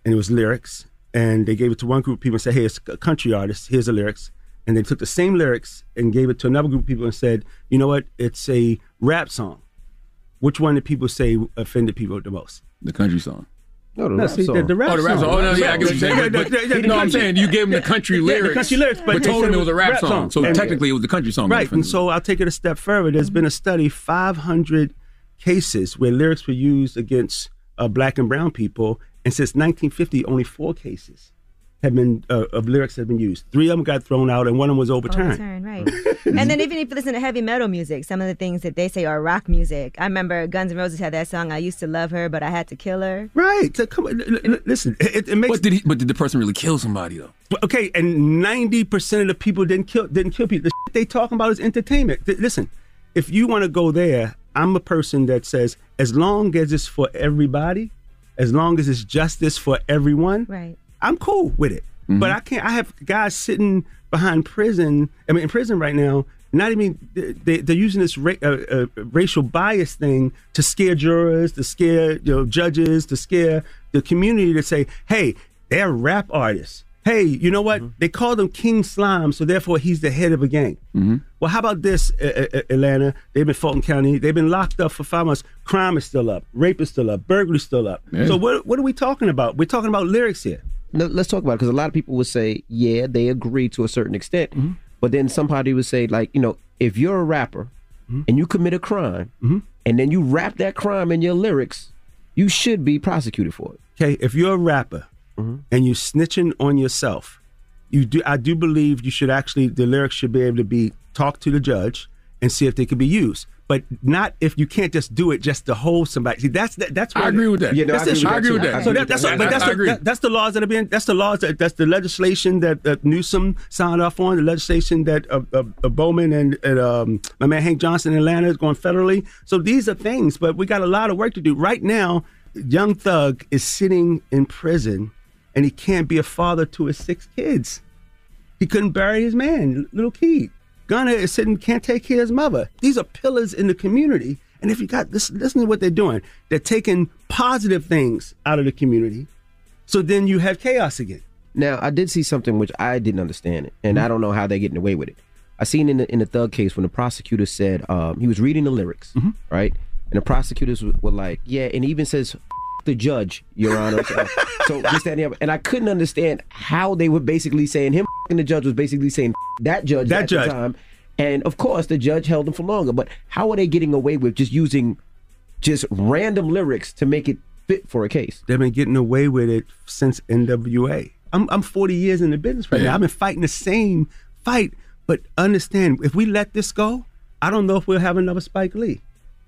and it was lyrics, and they gave it to one group of people and said, "Hey, it's a country artist. Here's the lyrics." And they took the same lyrics and gave it to another group of people and said, "You know what? It's a rap song." Which one did people say offended people the most? The country song. No, No, see, the, the rap oh, the rap song. Oh, no, yeah, I get what you're saying. But, but, Yeah, the no, I'm saying you gave them the country Yeah, lyrics. the country lyrics, but, but told said them it was a rap song. So And- technically, it was the country song. Right, and so I'll take it a step further. There's been a study, 500 cases where lyrics were used against uh, black and brown people, and since 1950, only four cases have been uh, of lyrics have been used. Three of them got thrown out, and one of them was overturned. Overturned, right. and then even if you listen to heavy metal music, some of the things that they say are rock music. I remember Guns N' Roses had that song, I used to love her, but I had to kill her. Right. So come on, l- l- listen, it, it makes. But did he, but did the person really kill somebody though? Okay, and ninety percent of the people didn't kill didn't kill people. The shit they talking about is entertainment. Th- Listen, if you want to go there, I'm a person that says as long as it's for everybody, as long as it's justice for everyone, right? I'm cool with it. But I can't. I have guys sitting behind prison. I mean, in prison right now. Not even they, they're using this ra- uh, uh, racial bias thing to scare jurors, to scare you know judges, to scare the community to say, "Hey, they're rap artists. Hey, you know what? They call them King Slime, so therefore he's the head of a gang." Well, how about this, uh, uh, Atlanta? They've been Fulton County. They've been locked up for five months. Crime is still up. Rape is still up. Burglary is still up. Yeah. So what what are we talking about? We're talking about lyrics here. No, let's talk about it because a lot of people would say, yeah, they agree to a certain extent, Mm-hmm. but then somebody would say, like, you know, if you're a rapper Mm-hmm. and you commit a crime and then you rap that crime in your lyrics, you should be prosecuted for it. Okay, if you're a rapper and you're snitching on yourself, you do. I do believe you should actually the lyrics should be able to be talk to the judge and see if they could be used. But not if you can't just do it just to hold somebody. See, that's that, that's. I where- agree with that. Yeah, no, that's I the agree with issue. that I agree with that. So that, that's I- but that's I the, agree. that- that's the laws that have been. That's the laws that that's the legislation that, that Newsom signed off on. The legislation that uh, uh, uh, Bowman and, and um, my man Hank Johnson in Atlanta is going federally. So these are things, but we got a lot of work to do right now. Young Thug is sitting in prison, and he can't be a father to his six kids. He couldn't bury his man, little Keed. Gunna is sitting, can't take care of his mother. These are pillars in the community. And if you got this, listen to what they're doing. They're taking positive things out of the community. So then you have chaos again. Now, I did see something which I didn't understand, it, and I don't know how they're getting away with it. I seen in the in the thug case when the prosecutor said um, he was reading the lyrics, right, and the prosecutors were, were like, "Yeah," and he even says, "F- "The judge, Your Honor." so, so this, that, and. And I couldn't understand how they were basically saying him and the judge was basically saying that judge That at judge. the time, and of course the judge held him for longer. But how are they getting away with just using just random lyrics to make it fit for a case? They've been getting away with it since NWA. I'm, I'm 40 years in the business right Yeah. now. I've been fighting the same fight. But understand, if we let this go, I don't know if we'll have another Spike Lee.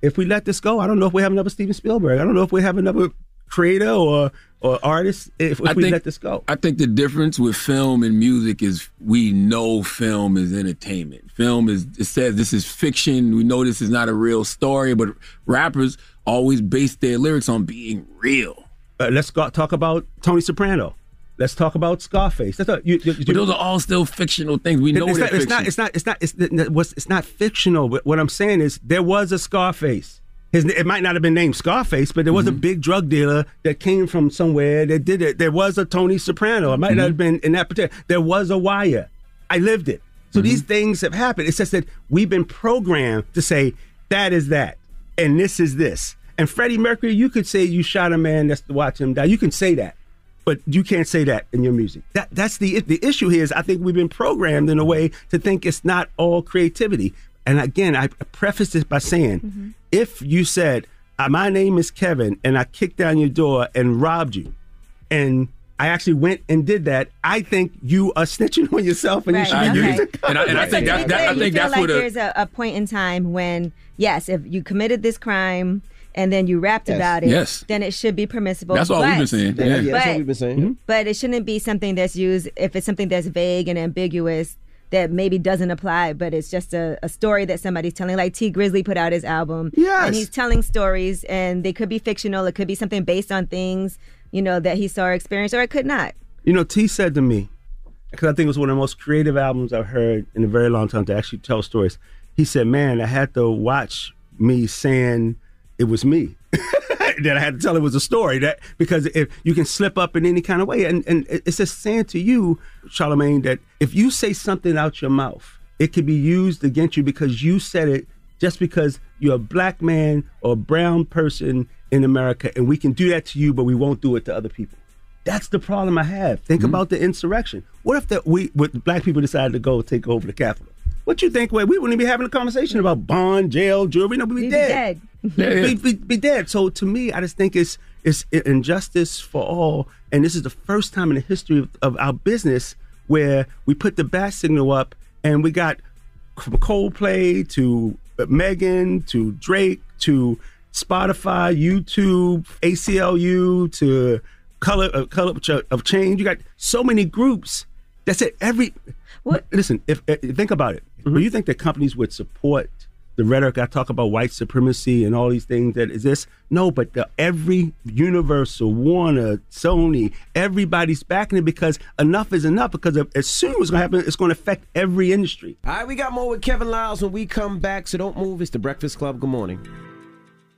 If we let this go, I don't know if we have another Steven Spielberg. I don't know if we have another creator or or artist. If, if we think- let this go, I think the difference with film and music is we know film is entertainment. Film is it says this is fiction. We know this is not a real story, but rappers always base their lyrics on being real. uh, let's go talk about Tony Soprano. Let's talk about Scarface. That's not, you, you, But those are all still fictional things. We know it's, not, it's not. It's not. It's not. It's not. It's, it's not fictional. But what I'm saying is, there was a Scarface. His, it might not have been named Scarface, but there was Mm-hmm. a big drug dealer that came from somewhere that did it. There was a Tony Soprano. It might Mm-hmm. not have been in that particular. There was a Wire. I lived it. So Mm-hmm. these things have happened. It's just that we've been programmed to say that is that, and this is this. And Freddie Mercury, you could say you shot a man that's to watch him die. You can say that but you can't say that in your music. That that's the the issue here is I think we've been programmed in a way to think it's not all creativity. And again, I preface this by saying, if you said uh, my name is Kevin and I kicked down your door and robbed you, and I actually went and did that, I think you are snitching on yourself and you should be using. And I- and I think So to that- that- I clear, you think feel that's like what there's a, a point in time when yes, if you committed this crime and then you rapped Yes. about it, Yes. then it should be permissible. That's all we've been But- saying. Yeah, Yeah. yeah, that's what we've been saying. Hmm? But it shouldn't be something that's used if it's something that's vague and ambiguous that maybe doesn't apply, but it's just a, a story that somebody's telling. Like Tee Grizzley put out his album. Yes. And he's telling stories and they could be fictional, it could be something based on things, you know, that he saw or experienced, or it could not. You know, T said to me, because I think it was one of the most creative albums I've heard in a very long time to actually tell stories. He said, "Man, I had to watch me saying it was me." that I had to tell it was a story that because if you can slip up in any kind of way, and and it's just saying to you, Charlamagne, that if you say something out your mouth, it could be used against you because you said it just because you're a black man or a brown person in America, and we can do that to you, but we won't do it to other people. That's the problem I have. Think Mm-hmm. about the insurrection. What if the, we, what, the black people decided to go take over the Capitol? What you think? Well, we wouldn't be having a conversation about bond, jail, jury. No, we'd be We'd be dead. dead. Yeah, yeah. We'd be, be dead. So to me, I just think it's it's injustice for all, and this is the first time in the history of, of our business where we put the bat signal up, and we got from Coldplay to Megan to Drake to Spotify, YouTube, ACLU to Color uh, Color of Change. You got so many groups. That's it. Every listen. If, if think about it, do you think that companies would support the rhetoric I talk about white supremacy and all these things that exist? No, but the, every Universal, Warner, Sony, everybody's backing it because enough is enough. Because as soon as it's going to happen, it's going to affect every industry. All right, we got more with Kevin Liles when we come back, so don't move. It's the Breakfast Club. Good morning.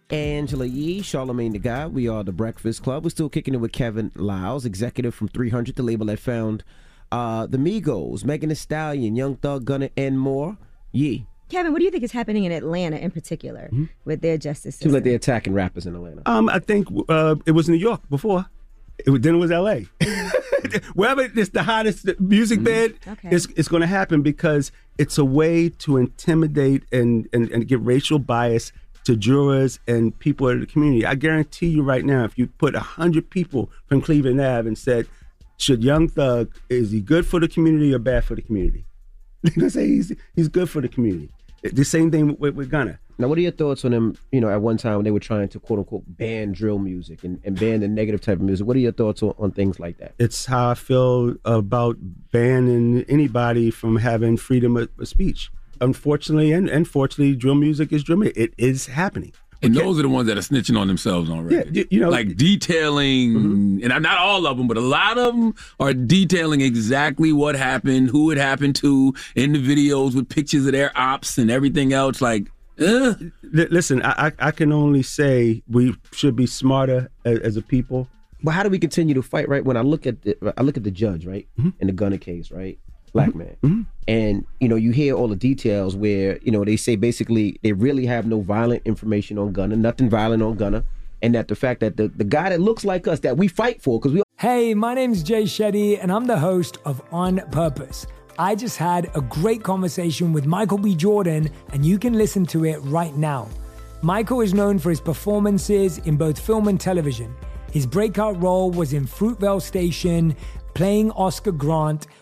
Angela Yee, Charlamagne tha God. We are the Breakfast Club. We're still kicking it with Kevin Liles, executive from 300, the label that found uh, the Migos, Megan Thee Stallion, Young Thug, Gunna, and more. Yee. Kevin, what do you think is happening in Atlanta in particular with their justice Seems system? like they're attacking rappers in Atlanta. Um, I think uh, it was New York before. It was, then it was L.A. Wherever it's the hottest music bed, Okay. it's, it's going to happen because it's a way to intimidate and, and, and get racial bias to jurors and people in the community. I guarantee you right now, if you put 100 people from Cleveland Ave and said, should Young Thug, is he good for the community or bad for the community? They're going to say he's, he's good for the community. The same thing with, with Gunna. Now, what are your thoughts on them? You know, at one time when they were trying to quote unquote ban drill music and, and ban the negative type of music. What are your thoughts on, on things like that? It's how I feel about banning anybody from having freedom of, of speech. Unfortunately, and and fortunately, drill music is drill. music. It is happening. And those are the ones that are snitching on themselves already. Yeah, you, you know, like detailing, and not all of them, but a lot of them are detailing exactly what happened, who it happened to, in the videos with pictures of their ops and everything else. Like, uh, listen, I, I I can only say we should be smarter as, as a people. But how do we continue to fight? Right when I look at the I look at the judge, right, in the Gunna case, right, black mm-hmm. man, mm-hmm. and you know you hear all the details where you know they say basically they really have no violent information on Gunna, nothing violent on Gunna, and that the fact that the, the guy that looks like us that we fight for because we Hey, my name's Jay Shetty, and I'm the host of On Purpose. I just had a great conversation with Michael B. Jordan, and you can listen to it right now. Michael is known for his performances in both film and television. His breakout role was in Fruitvale Station, playing Oscar Grant,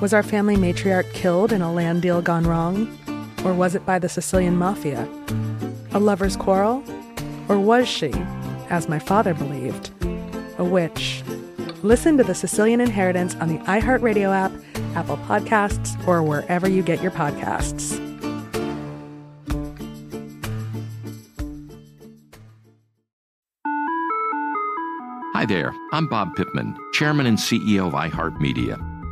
Was our family matriarch killed in a land deal gone wrong? Or was it by the Sicilian mafia? A lover's quarrel? Or was she, as my father believed, a witch? Listen to The Sicilian Inheritance on the iHeartRadio app, Apple Podcasts, or wherever you get your podcasts. Hi there, I'm Bob Pittman, Chairman and CEO of iHeartMedia.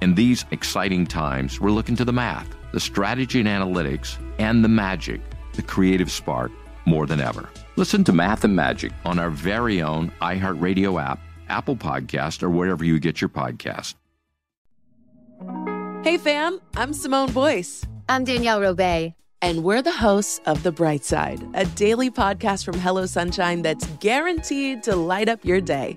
In these exciting times, we're looking to the math, the strategy and analytics, and the magic, the creative spark, more than ever. Listen to Math and Magic on our very own iHeartRadio app, Apple Podcast, or wherever you get your podcast. Hey fam, I'm Simone Boyce. I'm Danielle Robay. And we're the hosts of The Bright Side, a daily podcast from Hello Sunshine that's guaranteed to light up your day.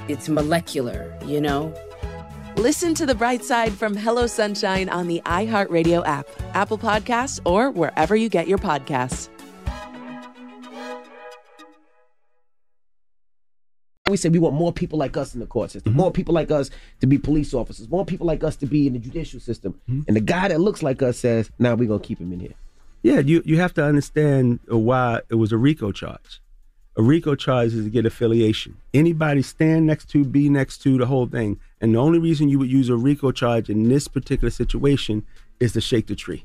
it's molecular, you know? Listen to The Bright Side from Hello Sunshine on the iHeartRadio app, Apple Podcasts, or wherever you get your podcasts. We say we want more people like us in the court system, mm-hmm. more people like us to be police officers, more people like us to be in the judicial system. Mm-hmm. And the guy that looks like us says, "Now we're gonna keep him in here." Yeah, you, you have to understand why it was a RICO charge. A RICO charge is to get affiliation. Anybody stand next to, be next to, the whole thing. And the only reason you would use a RICO charge in this particular situation is to shake the tree.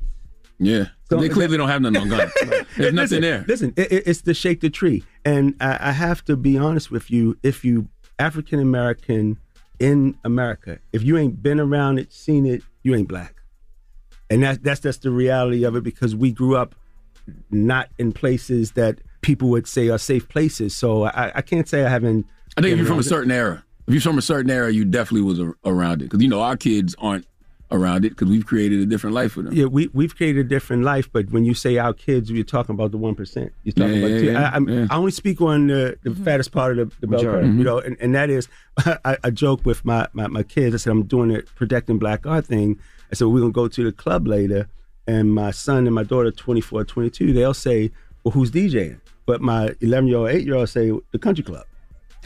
Yeah. So- they clearly don't have nothing on gun. There's nothing listen, there. Listen, it, it- it's to shake the tree. And I, I have to be honest with you. If you African American in America, if you ain't been around it, seen it, you ain't black. And that, that's just the reality of it because we grew up not in places that people would say are safe places. So I, I can't say I haven't. I think if you're from a around it. certain era, if you're from a certain era, you definitely was a, around it. Because you know our kids aren't around it because we've created a different life for them. Yeah, we we've created a different life, but when you say our kids, you're talking about the one percent. You're talking Yeah, about. yeah, two- yeah, I, I'm- yeah. I only speak on the, the mm-hmm. fattest part of the, the bell curve, Majority. you know, and, and that is I, I joke with my, my my kids. I said I'm doing the protecting black art thing. I said we're gonna go to the club later, and my son and my daughter, 24, 22, they'll say, "Well, who's DJing?" But my 11 year old, 8 year old say the country club.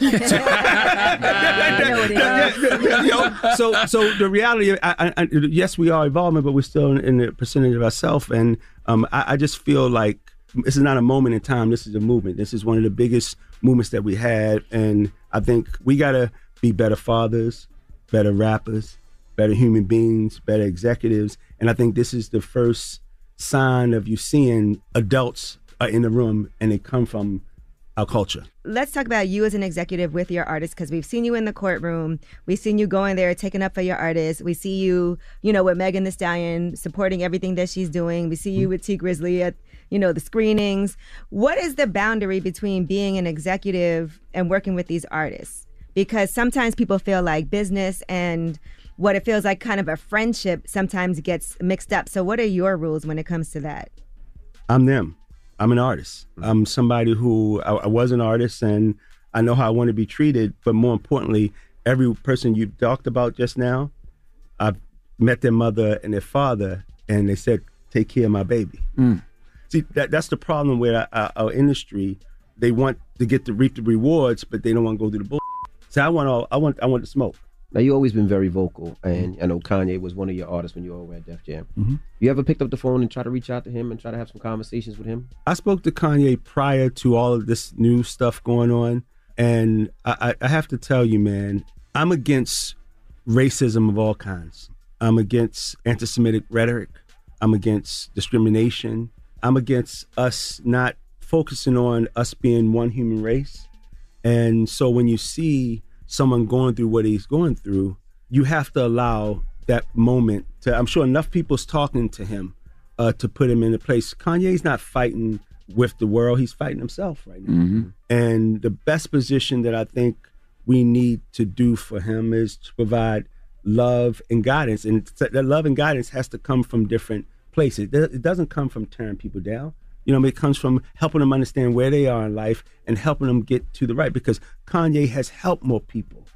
So so the reality, I, I, yes, we are evolving, but we're still in, in the percentage of ourselves, and um, I, I just feel like this is not a moment in time. This is a movement. This is one of the biggest movements that we had, and I think we gotta be better fathers, better rappers, better human beings, better executives, and I think this is the first sign of you seeing adults are in the room and they come from our culture. Let's talk about you as an executive with your artists because we've seen you in the courtroom. We've seen you going there, taking up for your artists. We see you, you know, with Megan Thee Stallion, supporting everything that she's doing. We see you mm-hmm. with Tee Grizzley at, you know, the screenings. What is the boundary between being an executive and working with these artists? Because sometimes people feel like business and what it feels like kind of a friendship sometimes gets mixed up. So, what are your rules when it comes to that? I'm them. I'm an artist. Mm-hmm. I'm somebody who I, I was an artist and I know how I want to be treated. But more importantly, every person you talked about just now, I've met their mother and their father, and they said, "Take care of my baby." Mm. See, that that's the problem with our, our, our industry. They want to get to reap the rewards, but they don't want to go through the bull. So I want all. I want. I want to smoke. Now you've always been very vocal, and I know Kanye was one of your artists when you all were at Def Jam. Mhm. You ever picked up the phone and try to reach out to him and try to have some conversations with him? I spoke to Kanye prior to all of this new stuff going on, and I, I I have to tell you, man, I'm against racism of all kinds. I'm against anti-Semitic rhetoric. I'm against discrimination. I'm against us not focusing on us being one human race. And so when you see someone going through what he's going through, you have to allow that moment to I'm sure enough people's talking to him uh, to put him in a place. Kanye's not fighting with the world, he's fighting himself right now. Mm-hmm. And the best position that I think we need to do for him is to provide love and guidance. And that love and guidance has to come from different places. It doesn't come from tearing people down. You know, it comes from helping them understand where they are in life and helping them get to the right. Because Kanye has helped more people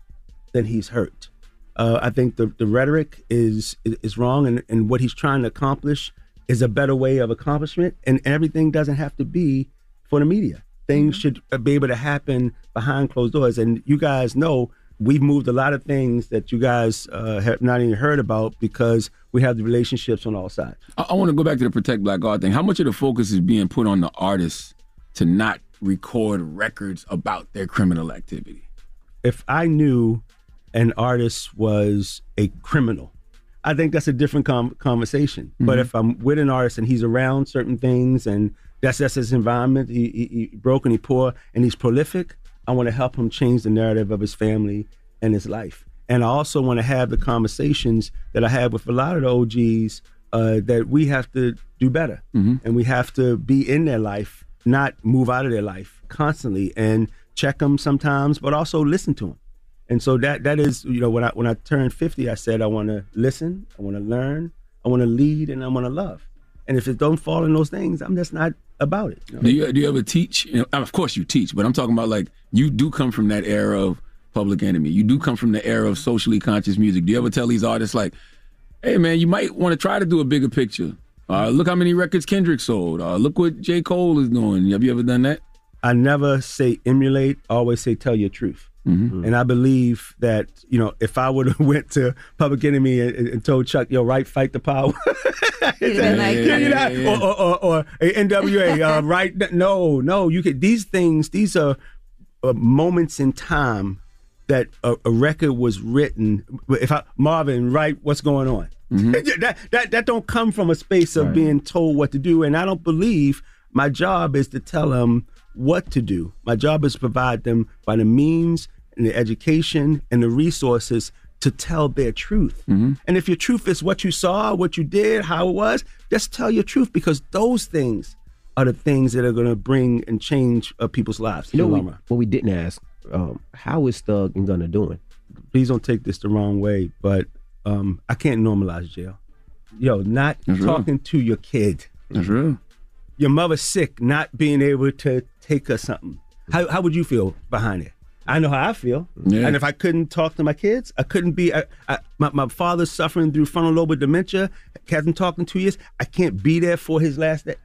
than he's hurt. Uh, I think the, the rhetoric is is wrong, and, and what he's trying to accomplish is a better way of accomplishment. And everything doesn't have to be for the media. Things should be able to happen behind closed doors. And you guys know we've moved a lot of things that you guys uh, have not even heard about because we have the relationships on all sides. I, I want to go back to the protect black art thing. How much of the focus is being put on the artists to not record records about their criminal activity? if I knew an artist was a criminal, I think that's a different com- conversation. But Mhm. if I'm with an artist and he's around certain things and that's that's his environment, he, he, he broke and he poor and he's prolific, I want to help him change the narrative of his family and his life. And I also want to have the conversations that I have with a lot of the OGs uh, that we have to do better Mhm. and we have to be in their life, not move out of their life constantly and check them sometimes, but also listen to them. And so that that is, you know, when I when I turned 50, I said I want to listen, I want to learn, I want to lead, and I want to love. And if it don't fall in those things, I'm just not about it. you know? Do you do you ever teach? You know, of course you teach, but I'm talking about like you do come from that era of Public Enemy. You do come from the era of socially conscious music. Do you ever tell these artists like, "Hey man, you might want to try to do a bigger picture. Uh, look how many records Kendrick sold. Uh, look what J Cole is doing. Have you ever done that?" I never say emulate, I always say tell your truth. And I believe that, you know, if I would have went to Public Enemy and, and told Chuck, yo, right, fight the power. He'd have been like, Yeah, you know, or, or, or, or NWA, uh, right? No, no, you could. These things, these are uh, moments in time that a, a record was written. If I Marvin, right, what's going on? that that that don't come from a space of Right. being told what to do, and I don't believe my job is to tell them what to do. My job is to provide them by the means and the education and the resources to tell their truth. And if your truth is what you saw, what you did, how it was, just tell your truth because those things are the things that are going to bring and change uh, people's lives. You know the we, what we didn't ask? Um, how is Thug and Gunna doing? Please don't take this the wrong way, but um, I can't normalize jail. Yo, not That's real. talking to your kid. That's real. Your mother's sick, not being able to take her something. How, how would you feel behind it? I know how I feel. Yeah. And if I couldn't talk to my kids, I couldn't be. I, I, my, my father's suffering through frontal lobe dementia. Hasn't talked in two years. I can't be there for his last day.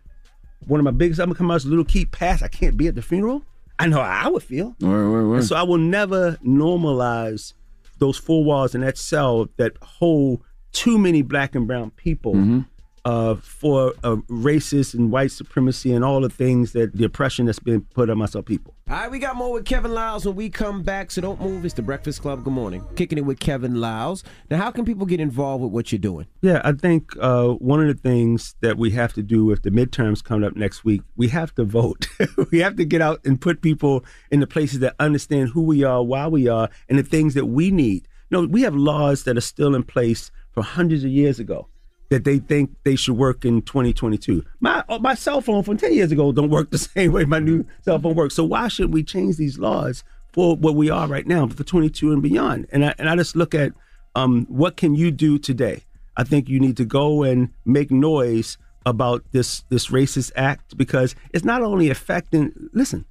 One of my biggest album come out, as a Little Keed passed. I can't be at the funeral. I know how I would feel. Word, word, word. And so I will never normalize those four walls in that cell that hold too many black and brown people mm-hmm. Uh, for uh, racist and white supremacy and all the things that the oppression that's been put on us our people. All right, we got more with Kevin Liles when we come back, so don't move. It's the Breakfast Club. Good morning. Kicking it with Kevin Liles. Now, how can people get involved with what you're doing? Yeah, I think uh, one of the things that we have to do if the midterms come up next week, we have to vote. we have to get out and put people in the places that understand who we are, why we are, and the things that we need. You know, we have laws that are still in place from hundreds of years ago that they think they should work in 2022. My uh, my cell phone from 10 years ago don't work the same way my new cell phone works. So why should we change these laws for what we are right now for 22 and beyond? And I and I just look at um, what can you do today? I think you need to go and make noise about this this racist act because it's not only affecting. Listen,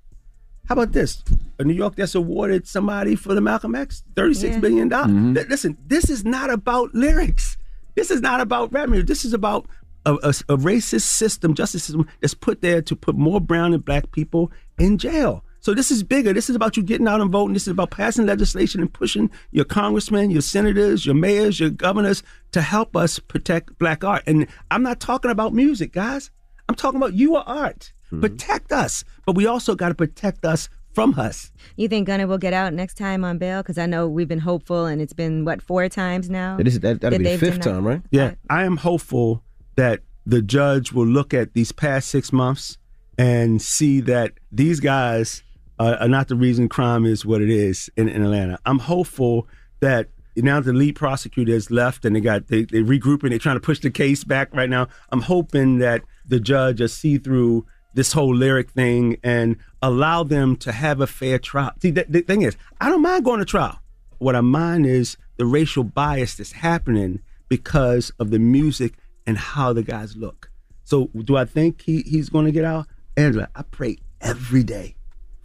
how about this? A New York that's awarded somebody for the Malcolm X thirty-six Yeah. billion dollars. Th- Listen, this is not about lyrics. This is not about revenue. This is about a, a, a racist system, justice system that's put there to put more brown and black people in jail. So this is bigger. This is about you getting out and voting. This is about passing legislation and pushing your congressmen, your senators, your mayors, your governors to help us protect black art. And I'm not talking about music, guys. I'm talking about your art. Mm-hmm. Protect us. But we also got to protect us from us. You think Gunna will get out next time on bail? Because I know we've been hopeful, and it's been what four times now. This is- that, that'll be the fifth time, right? Yeah, I am hopeful that the judge will look at these past six months and see that these guys are, are not the reason crime is what it is in, in Atlanta. I'm hopeful that now the lead prosecutor has left and they got they they regrouping. They're trying to push the case back right now. I'm hoping that the judge will see through this whole lyric thing and allow them to have a fair trial. See, the, the thing is, I don't mind going to trial. What I mind is the racial bias that's happening because of the music and how the guys look. So, do I think he, he's going to get out? Angela, I pray every day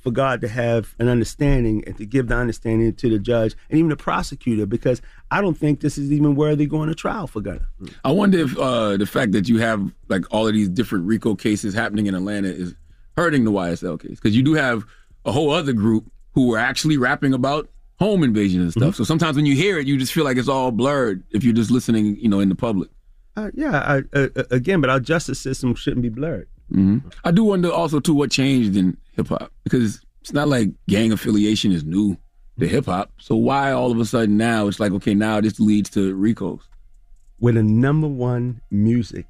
for God to have an understanding and to give the understanding to the judge and even the prosecutor because I don't think this is even worthy going to trial for Gunna. I wonder if uh, the fact that you have like all of these different RICO cases happening in Atlanta is hurting the YSL case because you do have a whole other group who are actually rapping about home invasion and stuff. So sometimes when you hear it, you just feel like it's all blurred if you're just listening, you know, in the public. Uh, yeah, I, uh, uh, again, but our justice system shouldn't be blurred. Hmm I do wonder also too what changed in hip hop because it's not like gang affiliation is new to hip hop. So why all of a sudden now it's like okay now this leads to RICOs. We're the number one music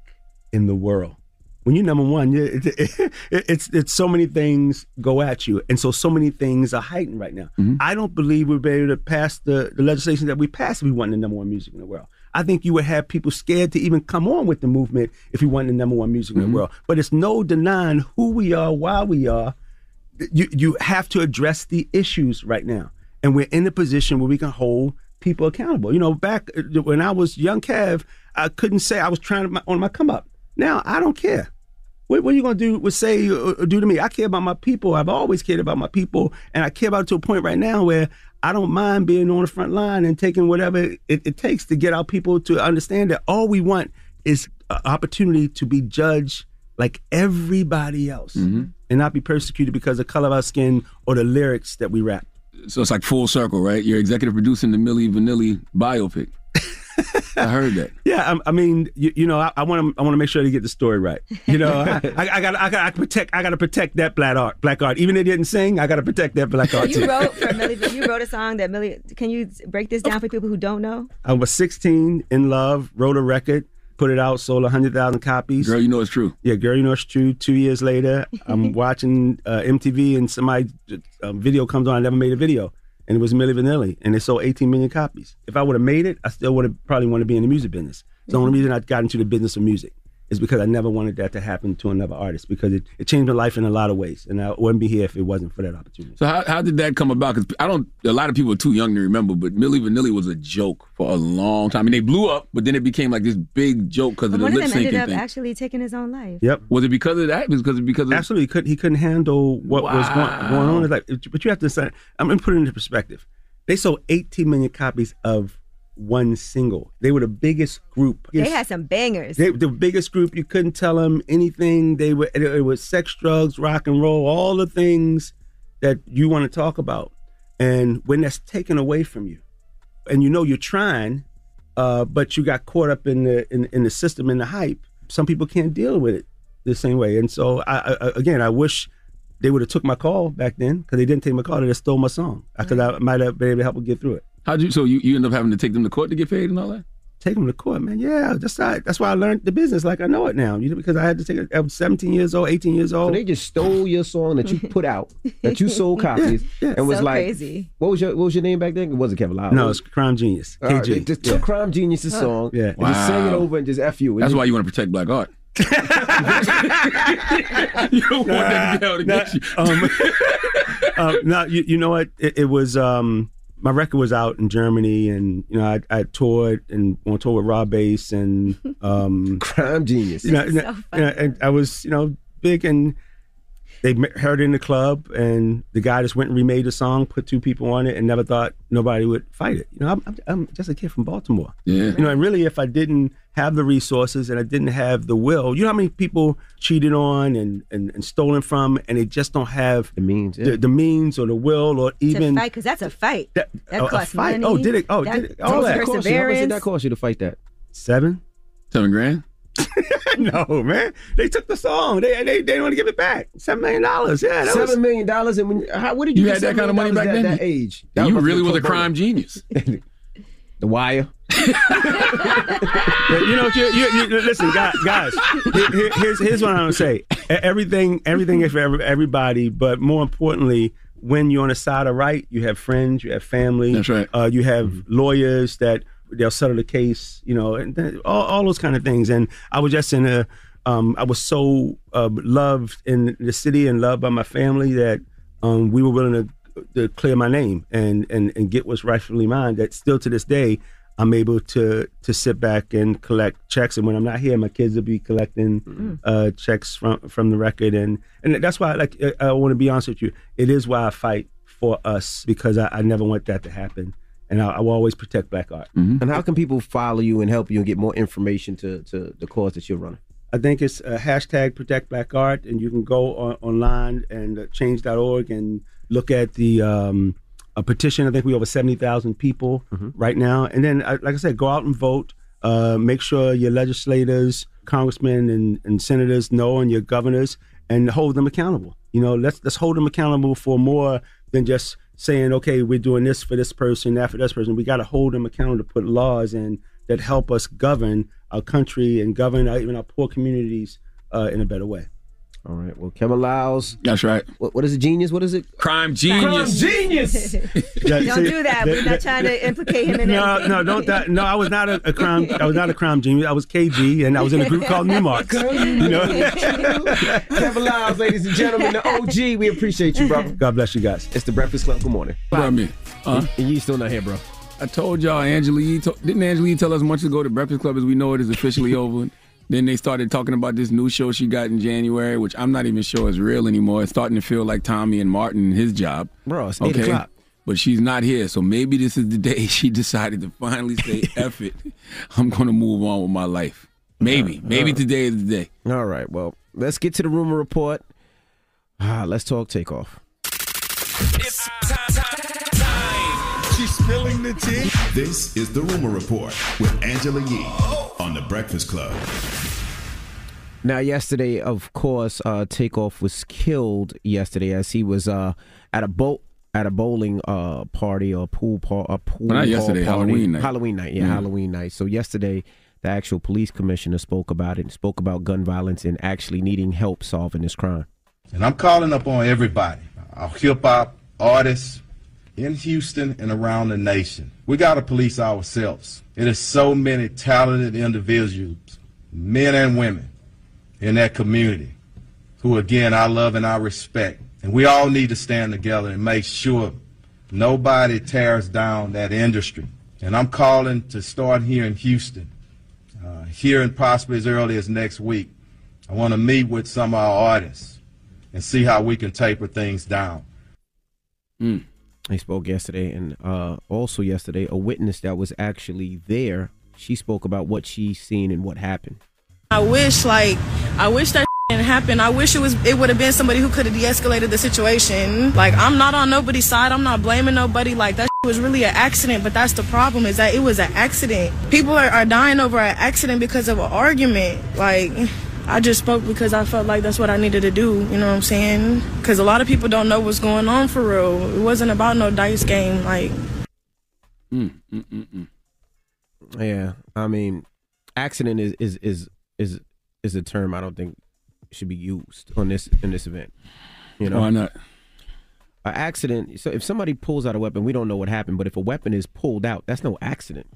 in the world. When you're number one, you it, it, it's it's so many things go at you, and so so many things are heightened right now. I don't believe we'll be able to pass the, the legislation that we passed if we want the number one music in the world. I think you would have people scared to even come on with the movement if we want the number one music in the world. But it's no denying who we are, why we are. You you have to address the issues right now, and we're in a position where we can hold people accountable. You know, back uh, when I was young Kev, I couldn't say I was trying to my, on my come up. Now I don't care. What, what are you going to do? Would say or, or do to me? I care about my people. I've always cared about my people, and I care about it to a point right now where I don't mind being on the front line and taking whatever it, it takes to get our people to understand that all we want is an opportunity to be judged like everybody else, mm-hmm. and not be persecuted because of color of our skin or the lyrics that we rap. So it's like full circle, right? You're executive producing the Milli Vanilli biopic. I heard that. Yeah, I, I mean, you, you know, I want to, I want to make sure they get the story right. You know, I, I got, I got to protect, I got to protect that black art, black art. Even if they didn't sing, I got to protect that black art too. You wrote for Milli. You wrote a song that Milli. Can you break this down for people who don't know? I was 16, in love, wrote a record, put it out, sold 100,000 copies. Girl, you know it's true. Yeah, girl, you know it's true. Two years later, I'm watching uh, MTV and somebody uh, video comes on. I never made a video, and it was Milli Vanilli, and it sold 18 million copies. If I would have made it, I still would have probably want to be in the music business. It's the only mm-hmm. reason I got into the business of music is because I never wanted that to happen to another artist because it, it changed my life in a lot of ways, and I wouldn't be here if it wasn't for that opportunity. So how, how did that come about? Because I don't. A lot of people are too young to remember, but Milli Vanilli was a joke for a long time. I mean, they blew up, but then it became like this big joke because of the One of lip them ended syncing up thing. actually taking his own life. Yep. Was it because of that? Because because of, Absolutely, he couldn't, he couldn't handle what was going, going on in his life. But you have to understand, I'm going to put it into perspective. They sold 18 million copies of one single. They were the biggest group. They had some bangers. They, the biggest group. You couldn't tell them anything. They were it, was sex, drugs, rock and roll, all the things that you want to talk about. And when that's taken away from you, and you know you're trying, uh, but you got caught up in the in, in the system in the hype. some people can't deal with it the same way. And so, I, I again, I wish they would have took my call back then because they didn't take my call. They just stole my song because I might have been able to help them get through it. How'd you? So you, you end up having to take them to court to get paid and all that? Take them to court, man. Yeah, that's why. That's why I learned the business like I know it now. You know, because I had to take it. I was 17 years old, 18 years old. So they just stole your song that you put out, that you sold copies, Yeah, yeah. and was So like, crazy. "What was your What was your name back then? It wasn't Kevin Liles. No, it's Crime Genius. All right, KG. they just took Yeah. Crime Genius's Huh. song, Yeah. and just sang it over and just f you. That's you- why you want to protect black art. you don't want them to be able to get you. um, um, no, you, you know what? It, it was um, my record was out in Germany, and you know I, I toured and on tour with Rob Base and um, Crime Genius. You know, This is and- so and- and I was you know big, and they heard it in the club, and the guy just went and remade the song, put two people on it, and never thought nobody would fight it. You know, I'm, I'm, I'm just a kid from Baltimore. Yeah. You know, and really, if I didn't have the resources and I didn't have the will, you know how many people cheated on and, and, and stolen from, and they just don't have the means, the, the means or the will or to even fight because that's a fight. That, a- a costs fight? money. Oh, did it? Oh, that did it? All that. How much did that cost you to fight that? seven. Seven grand. no, man. They took the song. They they, they didn't want to give it back. Seven million dollars. Yeah, that was, Seven million dollars, and when how, what did you, You get had that kind of money back at then? That age, That you must really be was a pro bono. crime genius. The Wire. But, you know, you, you, you, listen, guys. guys here- here- here's here's what I'm gonna say. E- Everything everything is for everybody, but more importantly, when you're on the side of right, you have friends, you have family. That's right. Uh, you have lawyers that they'll settle the case. You know, and all, all those kind of things. And I was just in a. Um, I was so uh, loved in the city and loved by my family that um, we were willing to, to clear my name and, and, and get what's rightfully mine. That still to this day, I'm able to to sit back and collect checks. And when I'm not here, my kids will be collecting uh, checks from from the record. And and that's why, like, I, I want to be honest with you. It is why I fight for us because I, I never want that to happen, and I, I will always protect black art. And how can people follow you and help you and get more information to, to the cause that you're running? I think it's uh, hashtag protect black art, and you can go on, online and uh, change.org and look at the um, a petition. I think we have over 70,000 people right now. And then, uh, like I said, go out and vote. Uh, make sure your legislators, congressmen, and, and senators know, and your governors, and hold them accountable. You know, let's let's hold them accountable for more than just saying, okay, we're doing this for this person, that for this person. We got to hold them accountable to put laws in that help us govern our country and govern our, even our poor communities uh, in a better way. All right. Well, Kevin Liles. That's right. What, what is it? Genius? What is it? Crime genius. Crime genius. Yeah, Don't see, do that. We're not trying to implicate him in no, anything. no, don't that. No, I was not a, a crime. I was not a crime genius. I was KG, and I was in a group called Newmarks. You know. Kevin Liles, ladies and gentlemen, the OG. We appreciate you, brother. God bless you guys. It's the Breakfast Club. Good morning. What about me? Huh? And you still not here, bro. I told y'all, Angela Yee. To- didn't Angela Yee tell us months ago the Breakfast Club as we know it is officially over? Then they started talking about this new show she got in January, which I'm not even sure is real anymore. It's starting to feel like Tommy and Martin and his job. Bro, it's eight o'clock. But she's not here, so maybe this is the day she decided to finally say, "F it, I'm going to move on with my life." Maybe, maybe today is the day. All right. Well, let's get to the rumor report. Ah, let's talk takeoff. She's spilling the tea. This is the Rumor Report with Angela Yee on the Breakfast Club. Now, yesterday, of course, uh, Takeoff was killed yesterday as he was uh, at a boat at a bowling uh, party or pool par- a pool. Well, not yesterday, party. Halloween night. Halloween night, yeah, Mhm. Halloween night. So yesterday, the actual police commissioner spoke about it and spoke about gun violence and actually needing help solving this crime. And I'm calling up on everybody, our hip hop artists in Houston and around the nation. We got to police ourselves. It is so many talented individuals, men and women, in that community who, again, I love and I respect. And we all need to stand together and make sure nobody tears down that industry. And I'm calling to start here in Houston, uh, here and possibly as early as next week. I want to meet with some of our artists and see how we can taper things down. I spoke yesterday, and uh, also yesterday, a witness that was actually there. She spoke about what she's seen and what happened. I wish, like, I wish that didn't happen. I wish it was it would have been somebody who could have de-escalated the situation. Like I'm not on nobody's side. I'm not blaming nobody. Like that was really an accident. But that's the problem is that it was an accident. People are, are dying over an accident because of an argument. Like. I just spoke because I felt like that's what I needed to do. You know what I'm saying? Because a lot of people don't know what's going on for real. It wasn't about no dice game. Like, Mm, mm, mm, mm. Yeah, I mean, accident is is is is is a term I don't think should be used on this in this event. You know Why not? An accident. So if somebody pulls out a weapon, we don't know what happened. But if a weapon is pulled out, that's no accident.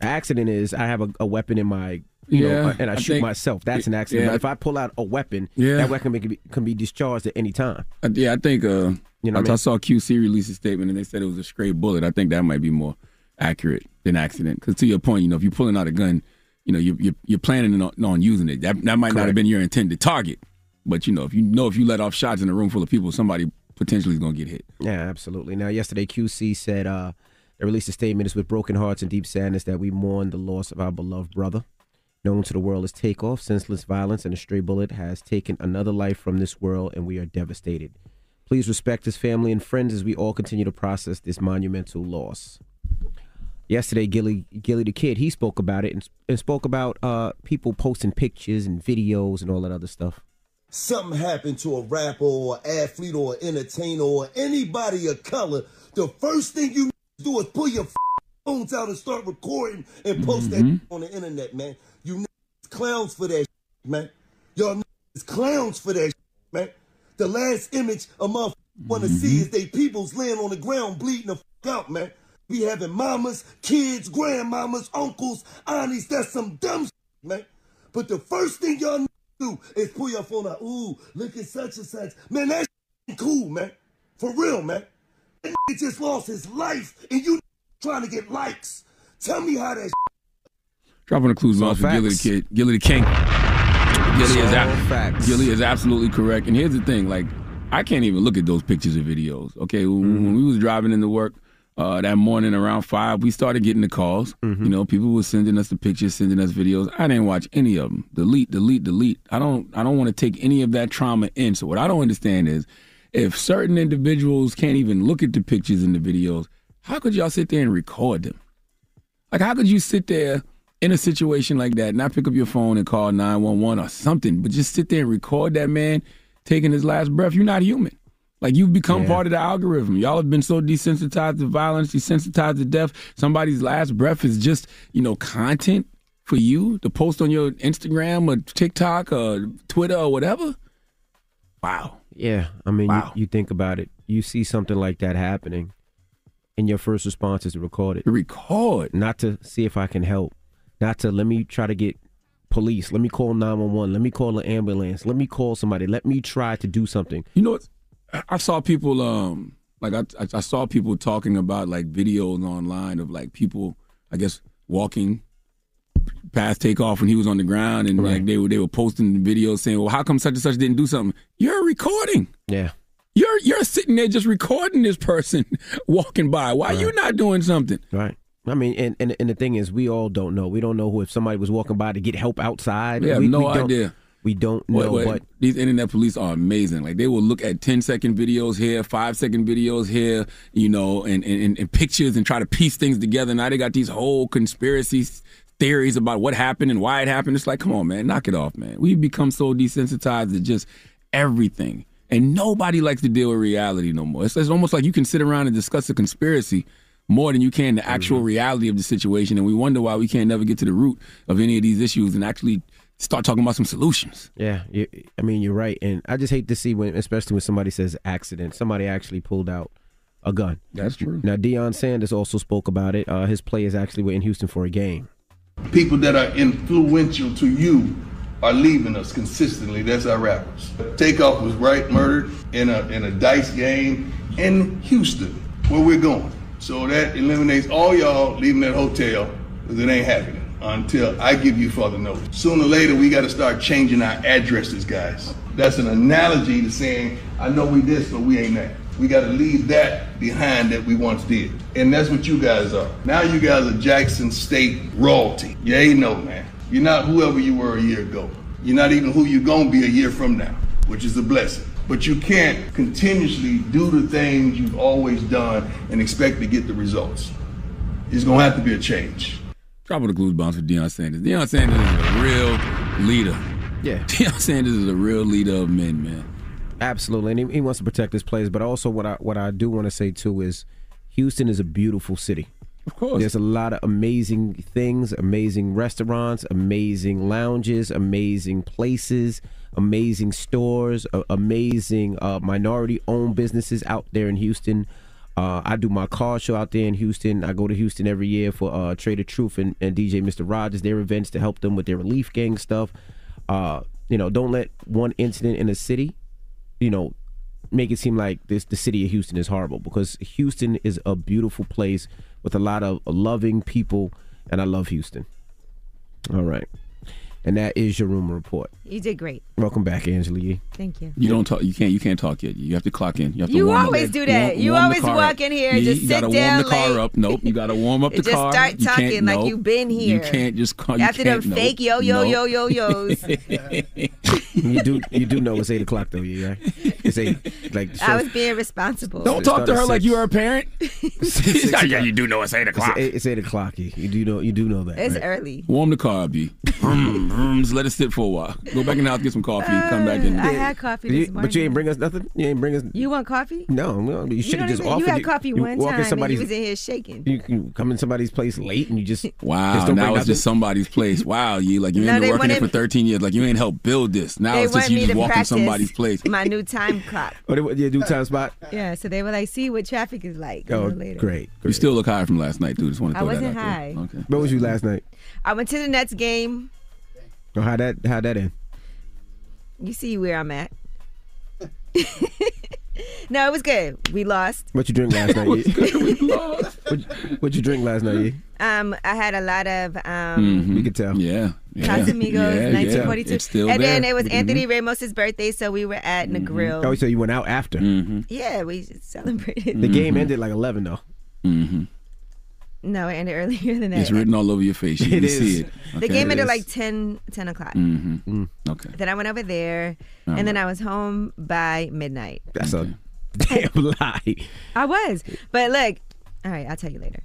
An accident is I have a, a weapon in my you know and I, I shoot think- myself. That's an accident. yeah. If I pull out a weapon, Yeah. that weapon can be, can be discharged at any time. Yeah, I think. Uh, You know I, what I mean? saw QC release a statement and they said it was a stray bullet. I think that might be more accurate than accident. Because to your point, you know, if you're pulling out a gun, you know, you're you're, you're planning on, on using it. That that might not have been your intended target. But you know, if you know if you let off shots in a room full of people, somebody potentially is going to get hit. Yeah, absolutely. Now, yesterday, QC said uh, they released a statement. It's with broken hearts and deep sadness that we mourn the loss of our beloved brother. Known to the world as Takeoff, senseless violence and a stray bullet has taken another life from this world, and we are devastated. Please respect his family and friends as we all continue to process this monumental loss. Yesterday, Gillie Gillie the Kid, he spoke about it and, and spoke about uh, people posting pictures and videos and all that other stuff. something happened to a rapper or athlete or entertainer or anybody of color, the first thing you do is pull your phones out and start recording and post that on the internet, man. You clowns for that, man. Y'all clowns for that, man. The last image a motherfucker want to see is they peoples laying on the ground bleeding the out, man. We having mamas, kids, grandmamas, uncles, aunties. That's some dumb shit, man. But the first thing y'all niggas do is pull your phone out. Ooh, look at such and such. Man, that ain't cool, man. For real, man. That just lost his life, and you trying to get likes. Tell me how that Dropping the clues all off for Gillie the facts. Kid, Gillie the King. Gillie is, ab- facts. Gillie is absolutely correct. And here's the thing: like, I can't even look at those pictures or videos. Okay, Mm-hmm. when we was driving into work uh, that morning around five, we started getting the calls. Mm-hmm. You know, people were sending us the pictures, sending us videos. I didn't watch any of them. Delete, delete, delete. I don't. I don't want to take any of that trauma in. So what I don't understand is, if certain individuals can't even look at the pictures and the videos, how could y'all sit there and record them? Like, how could you sit there in a situation like that, not pick up your phone and call 911 or something, but just sit there and record that man taking his last breath? You're not human. Like, you've become Yeah. part of the algorithm. Y'all have been so desensitized to violence, desensitized to death. Somebody's last breath is just, you know, content for you to post on your Instagram or TikTok or Twitter or whatever. Wow. Yeah, I mean, Wow. you, you think about it. You see something like that happening, and your first response is to record it. Record. Not to see if I can help. Not to let me try to get police. Let me call 911. Let me call an ambulance. Let me call somebody. Let me try to do something. You know what? I- saw people um like I I saw people talking about like videos online of like people I guess walking past takeoff when he was on the ground and like they were they were posting the videos saying, "Well, how come such and such didn't do something?" You're recording. Yeah. You're you're sitting there just recording this person walking by. Why are you not doing something? Right. I mean, and, and and the thing is, we all don't know. We don't know who if somebody was walking by to get help outside. We have we, no we idea. We don't know what- what. these internet police are amazing. Like they will look at 10 second videos here, five second videos here, you know, and, and, and pictures and try to piece things together. Now they got these whole conspiracy theories about what happened and why it happened. It's like, come on, man, knock it off, man. We've become so desensitized to just everything. And nobody likes to deal with reality no more. It's, it's almost like you can sit around and discuss a conspiracy more than you can the actual mm-hmm. reality of the situation. And we wonder why we can't never get to the root of any of these issues and actually start talking about some solutions. Yeah, you, I mean, you're right, and I just hate to see when, especially when somebody says accident, somebody actually pulled out a gun. That's true. Now, Deion Sanders also spoke about it. Uh, his players actually were in Houston for a game. People that are influential to you are leaving us consistently. That's our rappers. Takeoff was right murdered in a in a dice game in Houston, where we're going. So that eliminates all y'all leaving that hotel because it ain't happening until I give you further notice. Sooner or later, we got to start changing our addresses, guys. That's an analogy to saying, I know we this, but we ain't that. We got to leave that behind that we once did. And that's what you guys are. Now you guys are Jackson State royalty. You ain't know, man. You're not whoever you were a year ago. You're not even who you're gonna be a year from now, which is a blessing. But you can't continuously do the things you've always done and expect to get the results. It's gonna have to be a change. Drop the clues bounce for Deion Sanders. Deion Sanders is a real leader. Yeah. Deion Sanders is a real leader of men, man. Absolutely, and he, he wants to protect his players. But also, what I what I do want to say too is, Houston is a beautiful city. Of course, there's a lot of amazing things, amazing restaurants, amazing lounges, amazing places, amazing stores, uh, amazing uh, minority-owned businesses out there in Houston. Uh, I do my car show out there in Houston. I go to Houston every year for uh, Trae tha Truth and, and DJ Mr. Rogers, their events to help them with their relief gang stuff. Uh, you know, don't let one incident in a city, you know, make it seem like this the city of Houston is horrible because Houston is a beautiful place with a lot of loving people, and I love Houston. All right, and that is your rumor report. You did great. Welcome back, Angela Yee. Thank you. You don't talk. You can't. You can't talk yet. You have to clock in. You have to. You warm up- always do that. warm- You warm always walk up. in here, You- just you sit gotta down warm the car late. up. Nope. You got to warm up the Just car. start You can't- talking like nope. you've been here. You can't just call. You After can't, them nope. fake yo yo yo Nope. yo yos. you do you do know it's eight o'clock though, yeah? Right? It's eight. Like I was being responsible. Don't talk to her like you are a parent. Yeah, you do know it's eight o'clock. it's eight o'clock. You you do know you do know that. It's early. Warm the car up, B. Vroom, vroom. Just let it sit for a while. Go back in the house, get some coffee, come back in. Uh, I had coffee You- this morning. but you ain't bring us nothing. You ain't bring us. You want coffee? No, no. You should don't have just even- offered. You had coffee you one walk in time and somebody's- you was in here shaking. You can come in somebody's place late and you just Wow, just now it's nothing? just somebody's place. Wow, you like you No, ain't been working there for 13 years. Like you ain't helped build this. Now it's just you just to walk in somebody's place. my new time clock. Oh, they, yeah, do time spot. Yeah, so they were like, see what traffic is like. a Oh, little later. great. You still look high from last night, dude. Just want to I throw wasn't that out high. there. Okay. Where was you last night? I went to the Nets game. Oh, how that how that end? You see where I'm at. no, it was good. We lost. What you drink last night? What's Yee? good? We lost. what, what you drink last night? Um, I had a lot of um, Mhm. We could tell. Yeah. yeah. Casamigos, yeah, 1942. Yeah. It's still and there. then it was Mhm. Anthony Ramos's birthday, so we were at the grill. Oh, so you went out after. Mhm. Yeah, we celebrated. The game ended like eleven though. Mhm. No, it ended earlier than that. It's written all over your face. You It can is. see it. The game ended like 10, 10 o'clock. Mm-hmm. Okay. Then I went over there, All and then I was home by midnight. That's a damn lie. I was, but look, all right, I'll tell you later.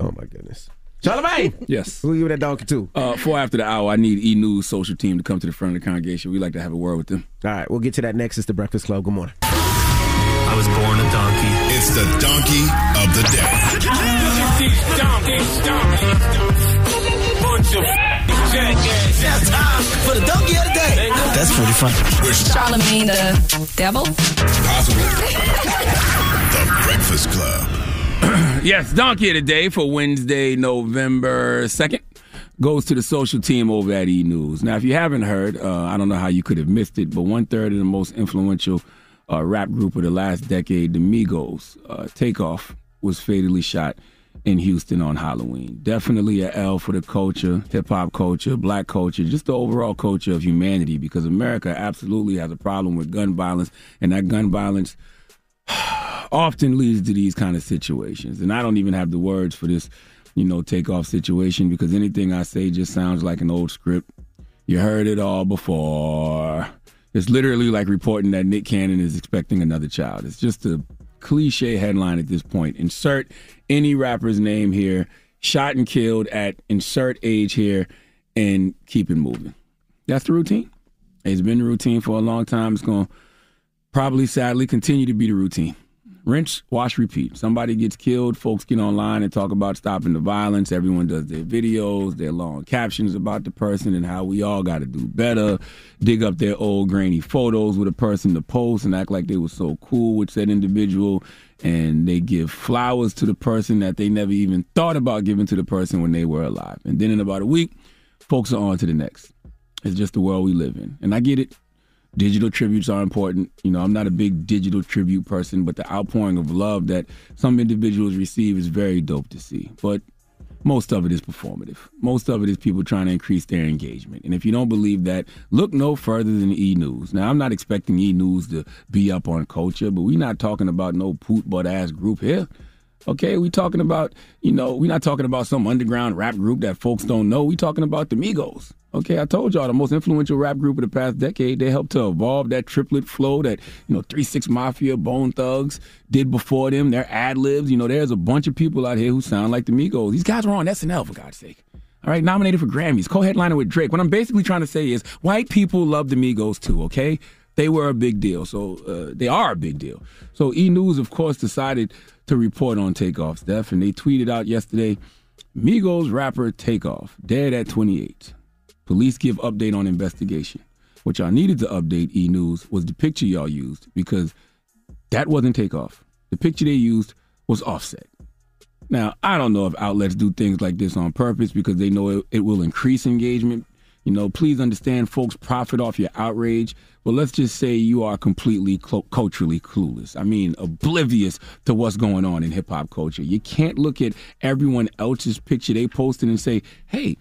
Oh my goodness. Charlamagne. Yes. Who you with that donkey to? Uh, four after the hour, I need E News social team to come to the front of the congregation. We like to have a word with them. All right, we'll get to that next. It's the Breakfast Club. Good morning. I was born a donkey. It's the donkey of the day. For the donkey of the day. That's pretty funny. Charlamagne the devil. Possibly. the Breakfast Club. yes, Donkey of the Day for Wednesday, November 2nd goes to the social team over at E News. Now, if you haven't heard, uh, I don't know how you could have missed it, but one third of the most influential uh, rap group of the last decade, the Migos, uh, Takeoff, was fatally shot in Houston on Halloween. Definitely a L for the culture, hip hop culture, black culture, just the overall culture of humanity because America absolutely has a problem with gun violence, and that gun violence often leads to these kind of situations. And I don't even have the words for this, you know, takeoff situation because anything I say just sounds like an old script. You heard it all before. It's literally like reporting that Nick Cannon is expecting another child. It's just a cliche headline at this point. Insert any rapper's name here, shot and killed at insert age here, and keep it moving. That's the routine. It's been the routine for a long time. It's going to probably sadly continue to be the routine. Rinse, wash, repeat. Somebody gets killed, folks get online and talk about stopping the violence. Everyone does their videos, their long captions about the person and how we all got to do better. Dig up their old grainy photos with a person to post and act like they were so cool with said individual. And they give flowers to the person that they never even thought about giving to the person when they were alive. And then in about a week, folks are on to the next. It's just the world we live in. And I get it. Digital tributes are important. You know, I'm not a big digital tribute person, but the outpouring of love that some individuals receive is very dope to see. But most of it is performative. Most of it is people trying to increase their engagement. And if you don't believe that, look no further than E News. Now, I'm not expecting E News to be up on culture, but we're not talking about no poot butt ass group here. Okay, we talking about, you know, we're not talking about some underground rap group that folks don't know. We talking about the Migos. Okay, I told y'all the most influential rap group of the past decade. They helped to evolve that triplet flow that, you know, 3 6 Mafia, Bone Thugs did before them. Their ad libs. You know, there's a bunch of people out here who sound like the Migos. These guys were on SNL, for God's sake. All right, nominated for Grammys, co headliner with Drake. What I'm basically trying to say is white people love the Migos too, okay? They were a big deal. So uh, they are a big deal. So E News, of course, decided to report on Takeoff's death, and they tweeted out yesterday Migos rapper Takeoff, dead at 28. Police give update on investigation. What y'all needed to update E News was the picture y'all used because that wasn't Takeoff. The picture they used was Offset. Now, I don't know if outlets do things like this on purpose because they know it, it will increase engagement. You know, please understand folks profit off your outrage, but let's just say you are completely cl- culturally clueless. I mean, oblivious to what's going on in hip hop culture. You can't look at everyone else's picture they posted and say, hey,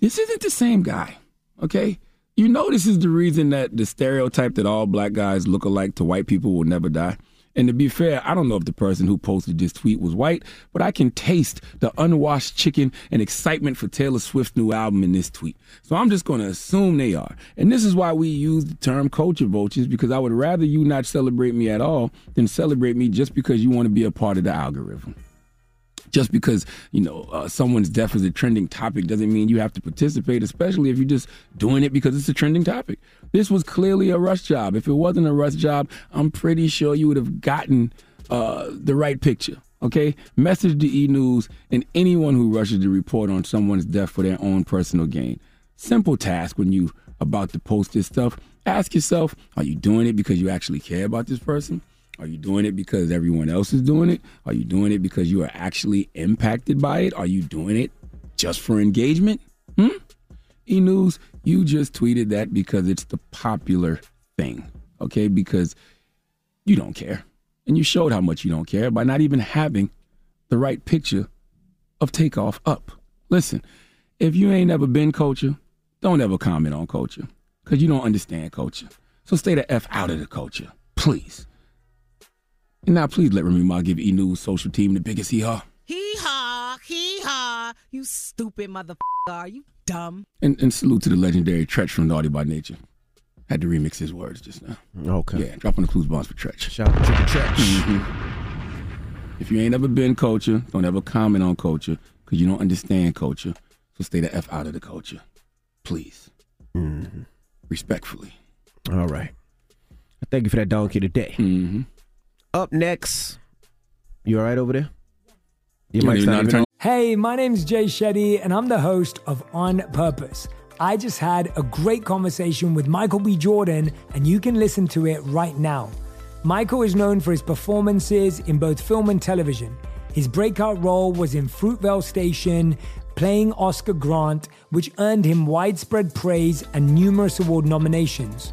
this isn't the same guy, okay? You know, this is the reason that the stereotype that all black guys look alike to white people will never die. And to be fair, I don't know if the person who posted this tweet was white, but I can taste the unwashed chicken and excitement for Taylor Swift's new album in this tweet. So I'm just going to assume they are. And this is why we use the term culture vultures, because I would rather you not celebrate me at all than celebrate me just because you want to be a part of the algorithm. Just because you know uh, someone's death is a trending topic doesn't mean you have to participate, especially if you're just doing it because it's a trending topic. This was clearly a rush job. If it wasn't a rush job, I'm pretty sure you would have gotten uh, the right picture. Okay, message the E News and anyone who rushes to report on someone's death for their own personal gain. Simple task when you about to post this stuff. Ask yourself: Are you doing it because you actually care about this person? Are you doing it because everyone else is doing it? Are you doing it because you are actually impacted by it? Are you doing it just for engagement? Hmm? E News, you just tweeted that because it's the popular thing, okay? Because you don't care. And you showed how much you don't care by not even having the right picture of takeoff up. Listen, if you ain't never been culture, don't ever comment on culture because you don't understand culture. So stay the F out of the culture, please. And now, please let Remy Ma give E News social team the biggest hee haw. Hee haw, hee haw. You stupid motherfucker. Are you dumb? And, and salute to the legendary Treach from Naughty by Nature. Had to remix his words just now. Okay. Yeah, drop on the clues bombs for Treach. Shout out to Treach. Mm-hmm. If you ain't ever been culture, don't ever comment on culture because you don't understand culture. So stay the F out of the culture. Please. Mm-hmm. Respectfully. All right. Thank you for that donkey today. Mm-hmm. Up next, you all right over there? You might not turn- Hey, my name's Jay Shetty, and I'm the host of On Purpose. I just had a great conversation with Michael B. Jordan, and you can listen to it right now. Michael is known for his performances in both film and television. His breakout role was in Fruitvale Station, playing Oscar Grant, which earned him widespread praise and numerous award nominations.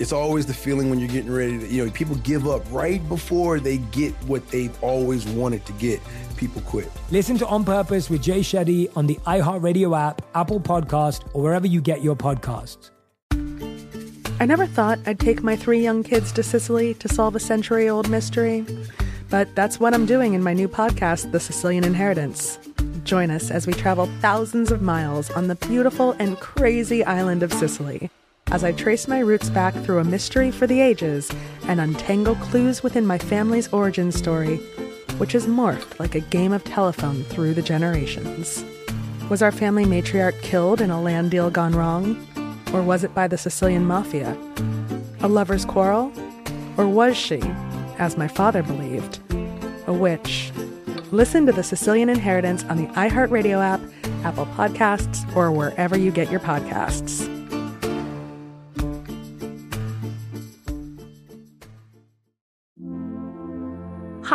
It's always the feeling when you're getting ready to, you know, people give up right before they get what they've always wanted to get. People quit. Listen to On Purpose with Jay Shetty on the iHeartRadio app, Apple Podcast, or wherever you get your podcasts. I never thought I'd take my three young kids to Sicily to solve a century old mystery. But that's what I'm doing in my new podcast, The Sicilian Inheritance. Join us as we travel thousands of miles on the beautiful and crazy island of Sicily as I trace my roots back through a mystery for the ages and untangle clues within my family's origin story, which has morphed like a game of telephone through the generations. Was our family matriarch killed in a land deal gone wrong? Or was it by the Sicilian mafia? A lover's quarrel? Or was she, as my father believed, a witch? Listen to The Sicilian Inheritance on the iHeartRadio app, Apple Podcasts, or wherever you get your podcasts.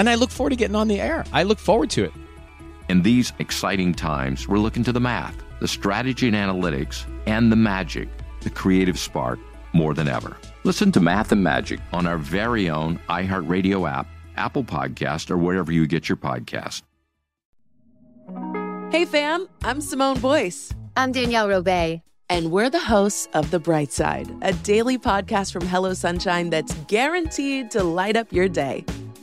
and I look forward to getting on the air. I look forward to it. In these exciting times, we're looking to the math, the strategy and analytics, and the magic, the creative spark, more than ever. Listen to Math and Magic on our very own iHeartRadio app, Apple Podcast, or wherever you get your podcast. Hey fam, I'm Simone Boyce. I'm Danielle Robay. And we're the hosts of The Bright Side, a daily podcast from Hello Sunshine that's guaranteed to light up your day.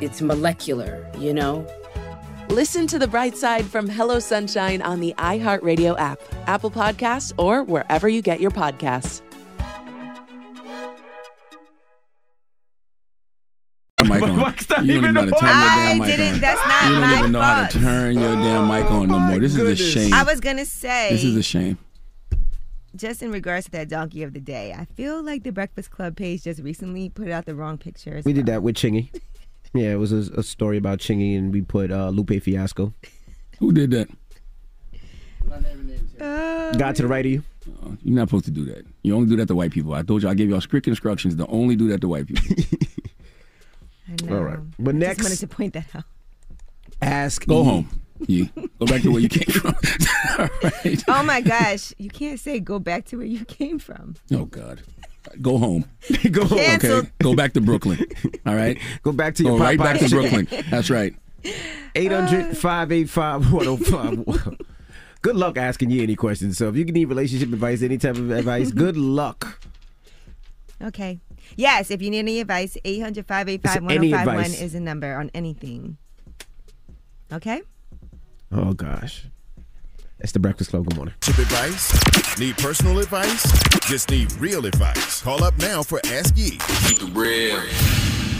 it's molecular, you know? Listen to The Bright Side from Hello Sunshine on the iHeartRadio app, Apple Podcasts, or wherever you get your podcasts. mic on. Mike's not you don't even even know how to on. turn your I damn mic didn't- on. that's not you don't even know how to turn your damn mic on no more. This is a shame. I was gonna say This is a shame. just in regards to that donkey of the day, I feel like the Breakfast Club page just recently put out the wrong pictures. We did that with Chingy. Yeah, it was a, a story about Chingy, and we put uh, Lupe Fiasco. Who did that? Got to the right of you. Uh, You're not supposed to do that. You only do that to white people. I told you I gave y'all strict instructions to only do that to white people. All right. But Just next, wanted to point that out. ask. Go E. home. You go back to where you came from. All right. Oh my gosh, you can't say go back to where you came from. Oh God. Go home. Go home. Cancel. Okay. Go back to Brooklyn. All right. Go back to Go your right back to Brooklyn. That's right. 800 585 1051. Good luck asking you any questions. So if you need relationship advice, any type of advice, good luck. Okay. Yes, if you need any advice, 800-585-1051 is a number on anything. Okay? Oh, gosh. That's the Breakfast Club. Good morning. Tip advice? Need personal advice? Just need real advice. Call up now for Ask Yee. Keep it real.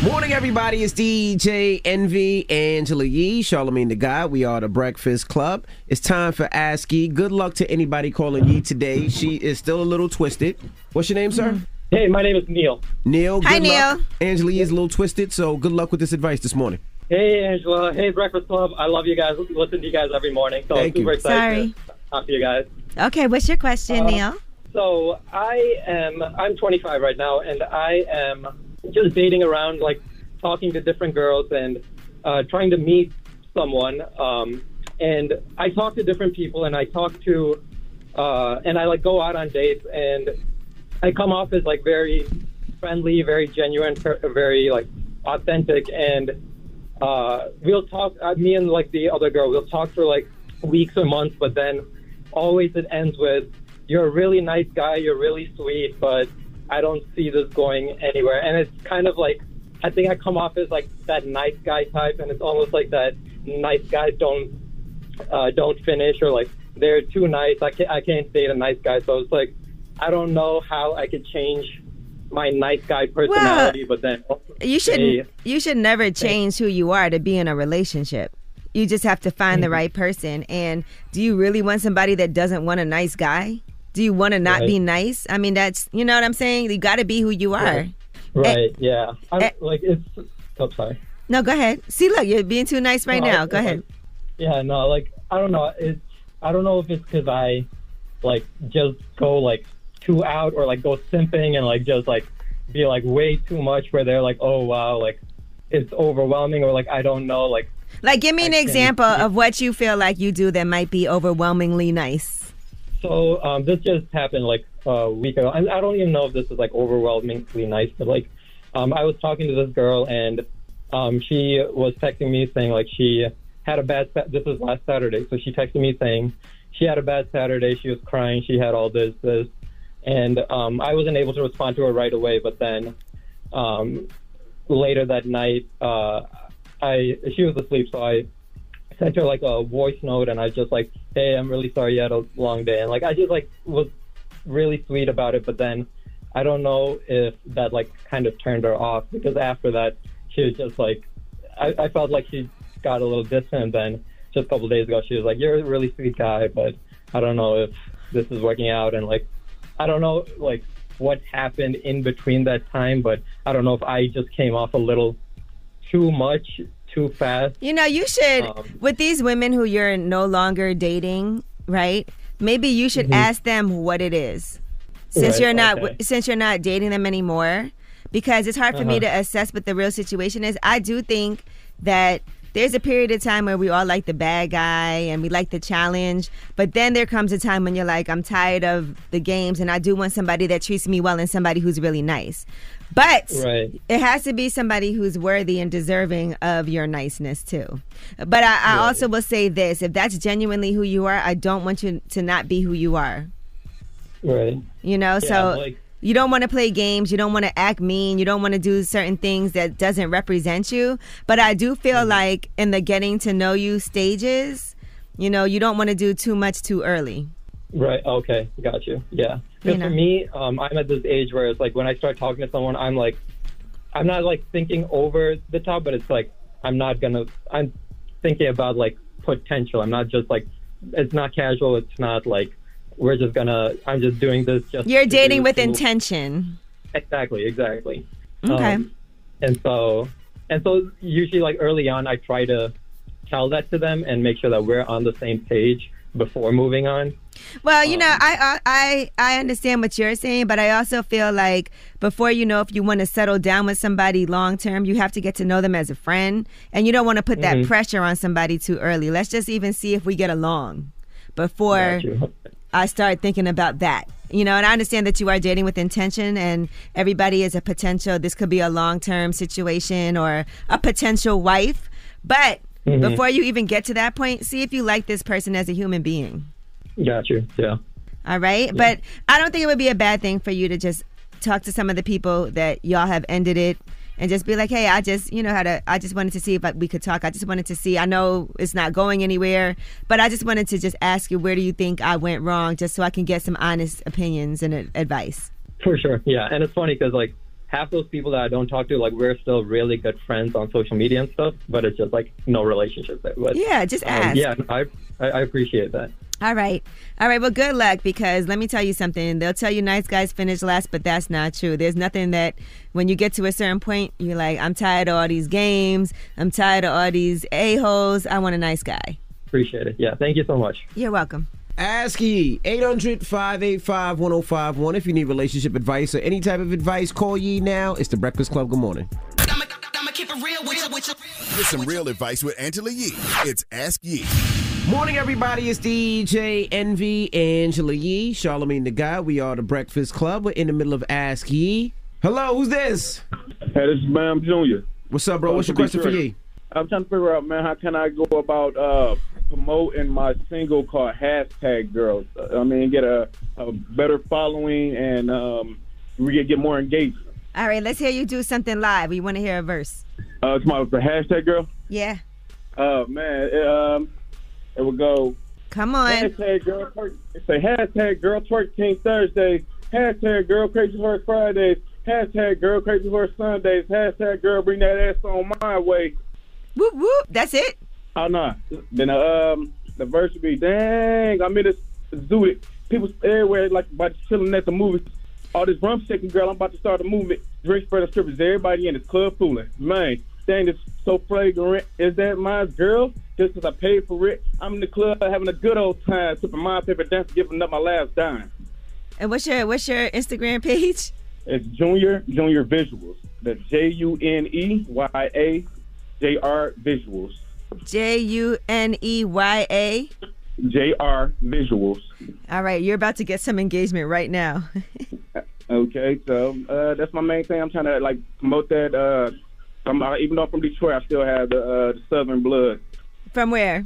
Morning, everybody. It's DJ Envy, Angela Yee, Charlamagne the Guy. We are the Breakfast Club. It's time for Ask Yee. Good luck to anybody calling Yee today. She is still a little twisted. What's your name, sir? Hey, my name is Neil. Neil. Hi, luck. Neil. Angela Yee is a little twisted, so good luck with this advice this morning. Hey, Angela. Hey, Breakfast Club. I love you guys. Listen to you guys every morning. So Thank I'm super you. excited Sorry. to talk to you guys. Okay, what's your question, Uh, Neil? So I am. I'm 25 right now, and I am just dating around, like talking to different girls and uh, trying to meet someone. Um, and I talk to different people, and I talk to, uh, and I like go out on dates, and I come off as like very friendly, very genuine, very like authentic, and uh, we'll talk. Uh, me and like the other girl, we'll talk for like weeks or months, but then always it ends with, "You're a really nice guy. You're really sweet, but I don't see this going anywhere." And it's kind of like I think I come off as like that nice guy type, and it's almost like that nice guys don't uh, don't finish or like they're too nice. I can't I can't date a nice guy, so it's like I don't know how I could change my nice guy personality, but then You should they- you should never change who you are to be in a relationship. You just have to find Mm-hmm. the right person. And do you really want somebody that doesn't want a nice guy? Do you want to not be nice? I mean, that's you know what I'm saying. You got to be who you are. Right. right, yeah. I'm eh. like it's. Oh, sorry. No, go ahead. See, look, you're being too nice right No, now. I- Go ahead. Yeah, no, like I don't know. It's I don't know if it's because I like just go like too out or like go simping and like just like be like way too much where they're like, oh wow, like it's overwhelming or like I don't know, like Like, give me an I can- example of what you feel like you do that might be overwhelmingly nice. So um, this just happened like a week ago. And I don't even know if this is like overwhelmingly nice, but like um, I was talking to this girl and um, she was texting me saying like she had a bad. Sa- this was last Saturday, so she texted me saying she had a bad Saturday. She was crying. She had all this this, and um, I wasn't able to respond to her right away. But then um, later that night, uh, I she was asleep, so I sent her like a voice note and I just like, hey, I'm really sorry you had a long day. And like, I just like was really sweet about it. But then I don't know if that like kind of turned her off because after that, she was just like, I, I felt like she got a little distant. Then just a couple days ago, she was like, you're a really sweet guy, but I don't know if this is working out. And like, I don't know like what happened in between that time, but I don't know if I just came off a little too much too fast. You know, you should Um, with these women who you're no longer dating, right? Maybe you should Mhm. ask them what it is, since Right, you're not okay. since you're not dating them anymore, because it's hard for me Uh-huh. to assess what the real situation is. I do think that there's a period of time where we all like the bad guy and we like the challenge, but then there comes a time when you're like, I'm tired of the games and I do want somebody that treats me well and somebody who's really nice. But Right. it has to be somebody who's worthy and deserving of your niceness too. But I, I also will say this: if that's genuinely who you are, I don't want you to not be who you are. Right. You know, Yeah, so like- you don't want to play games. You don't want to act mean. You don't want to do certain things that doesn't represent you. But I do feel Mm-hmm. like in the getting to know you stages, you know, you don't want to do too much too early. Right. Okay. Got you. Yeah. You Because know. for me, um, I'm at this age where it's like when I start talking to someone, I'm like, I'm not like thinking over the top, but it's like I'm not gonna. I'm thinking about like potential. I'm not just like it's not casual. It's not like we're just gonna. I'm just doing this just. You're dating with intention. Exactly. Exactly. Okay. Um, and so, and so usually like early on, I try to tell that to them and make sure that we're on the same page before moving on. Well, you know, I, I I understand what you're saying, but I also feel like before you know if you want to settle down with somebody long term, you have to get to know them as a friend, and you don't want to put that Mhm. pressure on somebody too early. Let's just even see if we get along before. I start thinking about that. You know, and I understand that you are dating with intention, and everybody is a potential. This could be a long term situation or a potential wife, but Mhm. before you even get to that point, see if you like this person as a human being. Got you. Yeah. All right. But I don't think it would be a bad thing for you to just talk to some of the people that y'all have ended it and just be like, hey, I just, you know, how to, I just wanted to see if we could talk. I just wanted to see, I know it's not going anywhere, but I just wanted to just ask you, where do you think I went wrong? Just so I can get some honest opinions and advice. For sure, yeah. And it's funny because like half those people that I don't talk to, like we're still really good friends on social media and stuff, but it's just like no relationship there. But Yeah, just um, ask. yeah, I, I I appreciate that. All right. All right. Well, good luck because let me tell you something. They'll tell you nice guys finish last, but that's not true. There's nothing that when you get to a certain point, you're like, I'm tired of all these games. I'm tired of all these a-holes. I want a nice guy. Appreciate it. Yeah, thank you so much. You're welcome. Ask Yee 800 585 1051. If you need relationship advice or any type of advice, call Yee now. It's the Breakfast Club. Good morning. Get some real advice with Angela Yee. It's Ask Yee. Morning, everybody. It's DJ Envy, Angela Yee, Charlamagne tha God. We are the Breakfast Club. We're in the middle of Ask Yee. Hello, who's this? Hey, this is Bam Junior. What's up, bro? What's your question for Yee? I'm trying to figure out, man, how can I go about uh, promoting my single called Hashtag Girls? I mean, get a, a better following and um, we get get more engagement. All right. Let's hear you do something live. We want to hear a verse. Uh, it's my the hashtag girl. Yeah. Uh, man, it, um, it would go. Come on. Hashtag girl twerk. Say hashtag girl twerk King Thursday. Hashtag girl crazy horse Friday. Hashtag girl crazy horse Sundays. Hashtag girl bring that ass on my way. Whoop whoop. That's it. Oh no. Then uh, um the verse would be dang. I'm in this zoo. It. People everywhere like about chilling at the movies. All this rum shaking girl. I'm about to start a movement. Drink spread strippers. Everybody in this club fooling. Man, dang, it's so flagrant. Is that my girl? Just 'cause I paid for it. I'm in the club having a good old time, sipping my paper dance, giving up my last dime. And what's your what's your Instagram page? It's Junior Junior Visuals. That's J U N E Y A J R Visuals. J U N E Y A. J R Visuals. All right, you're about to get some engagement right now. Okay, so uh, that's my main thing. I'm trying to like promote that. Uh, I'm, uh, even though I'm from Detroit, I still have the, uh, the Southern blood. From where?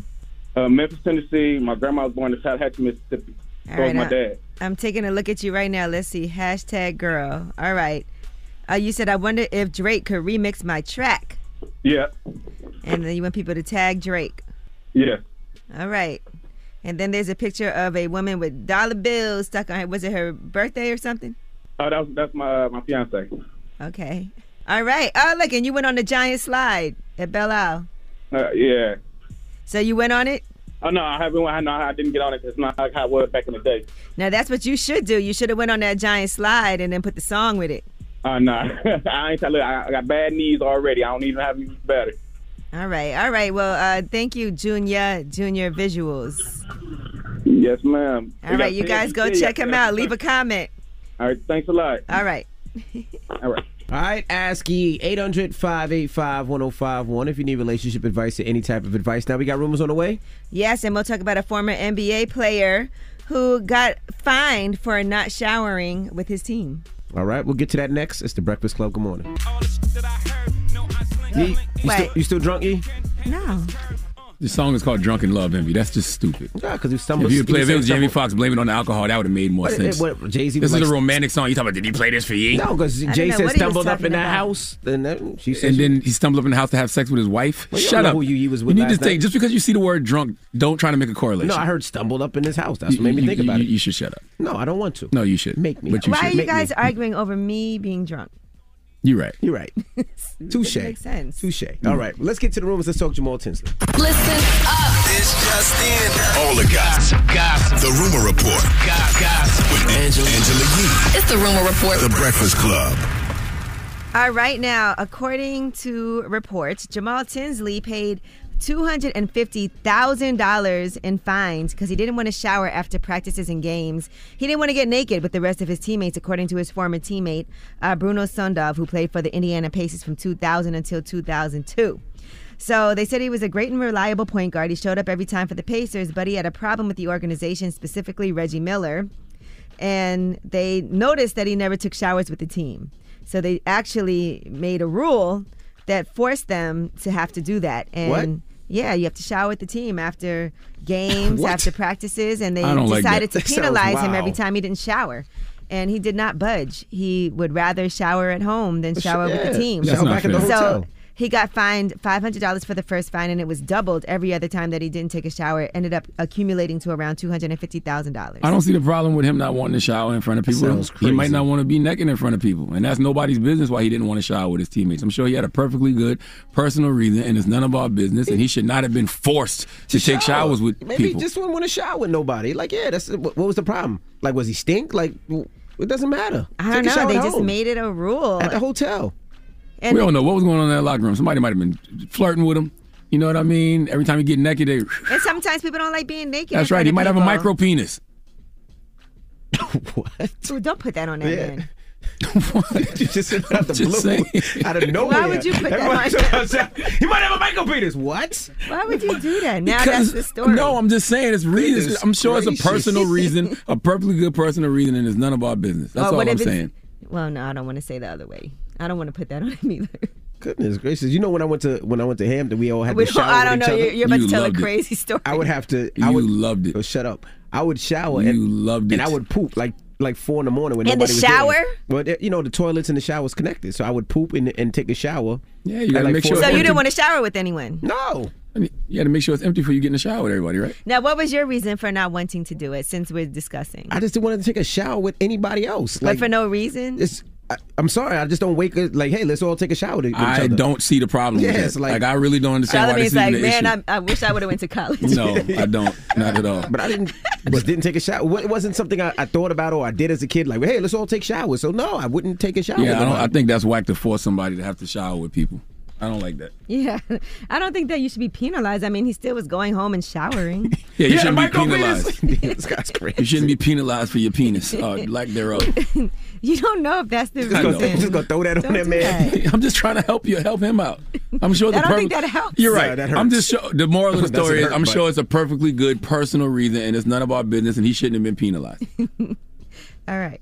Uh, Memphis, Tennessee. My grandma was born in South Tallahatchie, Mississippi. All so right, my uh, dad. I'm taking a look at you right now. Let's see. Hashtag girl. All right. Uh, you said I wonder if Drake could remix my track, Yeah, and then you want people to tag Drake. yeah. All right. And then there's a picture of a woman with dollar bills stuck on her. Was it her birthday or something? Oh, that was, that's my my fiance. Okay. All right. Oh, look, and you went on the giant slide at Belle Isle. Uh, yeah. So you went on it? Oh no, I haven't. I, no, I didn't get on it. It's not like how it was back in the day. Now that's what you should do. You should have went on that giant slide and then put the song with it. Oh no, I ain't. Look, I I got bad knees already. I don't even have any better. All right. All right. Well, uh, thank you, Junior Junior Visuals. Yes, ma'am. All right, you guys go check him out. Leave a comment. All right, thanks a lot. All right. All right. All right, ask Yee 800 585 1051 if you need relationship advice or any type of advice. Now we got rumors on the way. Yes, and we'll talk about a former NBA player who got fined for not showering with his team. All right, we'll get to that next. It's the Breakfast Club. Good morning. Yee, you, Wait. still, you still drunk, E? No. The song is called "Drunk in Love Envy." That's just stupid. Yeah, because he stumbled. If you play, if it was Jamie stumbled- Foxx blaming it on the alcohol, that would have made more What- sense. what- Jay-Z This is like- a romantic song. You talking about? Did he play this for you? No, because Jay said stumbled up in the house. Then she said and then he stumbled up in the house to have sex with his wife. Well, you Shut don't know up. who you- he was with you need last to think just because you see the word drunk, don't try to make a correlation. No, I heard stumbled up in his house. That's what made me You- think you- about you- it. You should shut up. No, I don't want to. No, you should. Make me. But Why are you guys arguing over me being drunk? You're right. You're right. Touche. Makes sense. Touche. All right, let's get to the rumors. Let's talk Jamal Tinsley. Listen up. It's just in. All the gossip. Gossip. The Rumor Report. Gossip. With Angela, Angela Yee. It's the Rumor Report. The Breakfast Club. All right, now, according to reports, Jamal Tinsley paid $250,000 in fines because he didn't want to shower after practices and games. He didn't want to get naked with the rest of his teammates, according to his former teammate, uh, Bruno Sundov, who played for the Indiana Pacers from 2000 until 2002. So they said he was a great and reliable point guard. He showed up every time for the Pacers, but he had a problem with the organization, specifically Reggie Miller. And they noticed that he never took showers with the team. So they actually made a rule that forced them to have to do that. And What? Yeah, you have to shower with the team after games, after practices, and they I don't like decided that. to That sounds penalize him every time he didn't shower. And he did not budge. He would rather shower at home than shower sure, with the team. Shower That's not back at the fair. so hotel. He got fined five hundred dollars for the first fine, and it was doubled every other time that he didn't take a shower. It ended up accumulating to around two hundred and fifty thousand dollars. I don't see the problem with him not wanting to shower in front of people. sounds He might not want to be naked in front of people, and that's nobody's business why he didn't want to shower with his teammates. I'm sure he had a perfectly good personal reason, and it's none of our business. And he should not have been forced to, take shower. showers with Maybe people. he just wouldn't want to shower with nobody. Like, yeah, that's what what was the problem? Like, was he stink? Like, it doesn't matter. I don't Take know. They just home. made it a rule. at the hotel. And we don't know what was going on in that locker room. Somebody might have been flirting with him. You know what I mean? Every time he get naked, they. And sometimes people don't like being naked. That's right. front He of might have a people. micro penis. what? Ooh, don't put that on that Yeah. man. you just said that out the blue, saying. out of nowhere. Why would you put that Everybody on said- He might have a micro penis. What? Why would you do that? Now Because- that's the story. No, I'm just saying it's reasons. I'm sure it's a personal reason, a perfectly good personal reason, and it's none of our business. That's Well, all I'm saying. Well, no, I don't want to say the other way. I don't want to put that on him either. Goodness gracious! You know when I went to when I went to Hampton, we all had We to shower I don't with each know. other. You're, you're about to tell a crazy story. I would have to. I You would, loved it. Oh, shut up! I would shower. You and, loved and. I would poop like like four in the morning when In the nobody was shower? there. Well, you know the toilets and the showers connected, so I would poop and, and take a shower. Yeah, you gotta like make sure So you didn't want to shower with anyone? No. I mean, you got to make sure it's empty for you get in the shower with everybody, right? Now, what was your reason for not wanting to do it? Since we're discussing, I just didn't want to take a shower with anybody else. but Like for no reason. it's. I, I'm sorry, I just don't wake up like, hey, let's all take a shower. with each I don't see the problem. with Yes, that. like- like, I really don't understand Charlie why this is like, an man, issue. I'm, I wish I would have went to college. No, I don't. Not at all. But I didn't. I just didn't take a shower. It wasn't something I, I thought about or I did as a kid. Like, hey, let's all take showers. So no, I wouldn't take a shower. Yeah, with I, don't, I think that's whack to force somebody to have to shower with people. I don't like that. Yeah, I don't think that you should be penalized. I mean, he still was going home and showering. Yeah, you Yeah, shouldn't be penalized. this guy's crazy. You shouldn't be penalized for your penis or uh, lack thereof. you don't know if that's the I know. reason. Just gonna throw that on Don't that do man. I'm just trying to help you, help him out. I'm sure. I the don't think that helps. You're Yeah, right. that I'm just show, the moral of the story is hurt, I'm but- sure it's a perfectly good personal reason, and it's none of our business, and he shouldn't have been penalized. All right.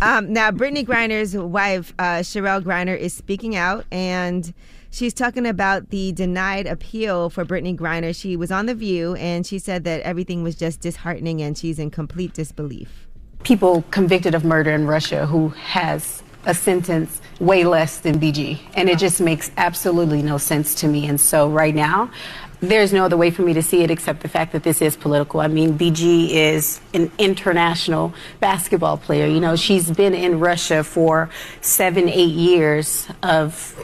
Um, now, Brittney Griner's wife, uh, Cherelle Griner, is speaking out and she's talking about the denied appeal for Brittney Griner. She was on The View and she said that everything was just disheartening and she's in complete disbelief. people convicted of murder in Russia who has a sentence way less than BG. And it just makes absolutely no sense to me. And so right now, there's no other way for me to see it except the fact that this is political. I mean, BG is an international basketball player. You know, she's been in Russia for seven, eight years of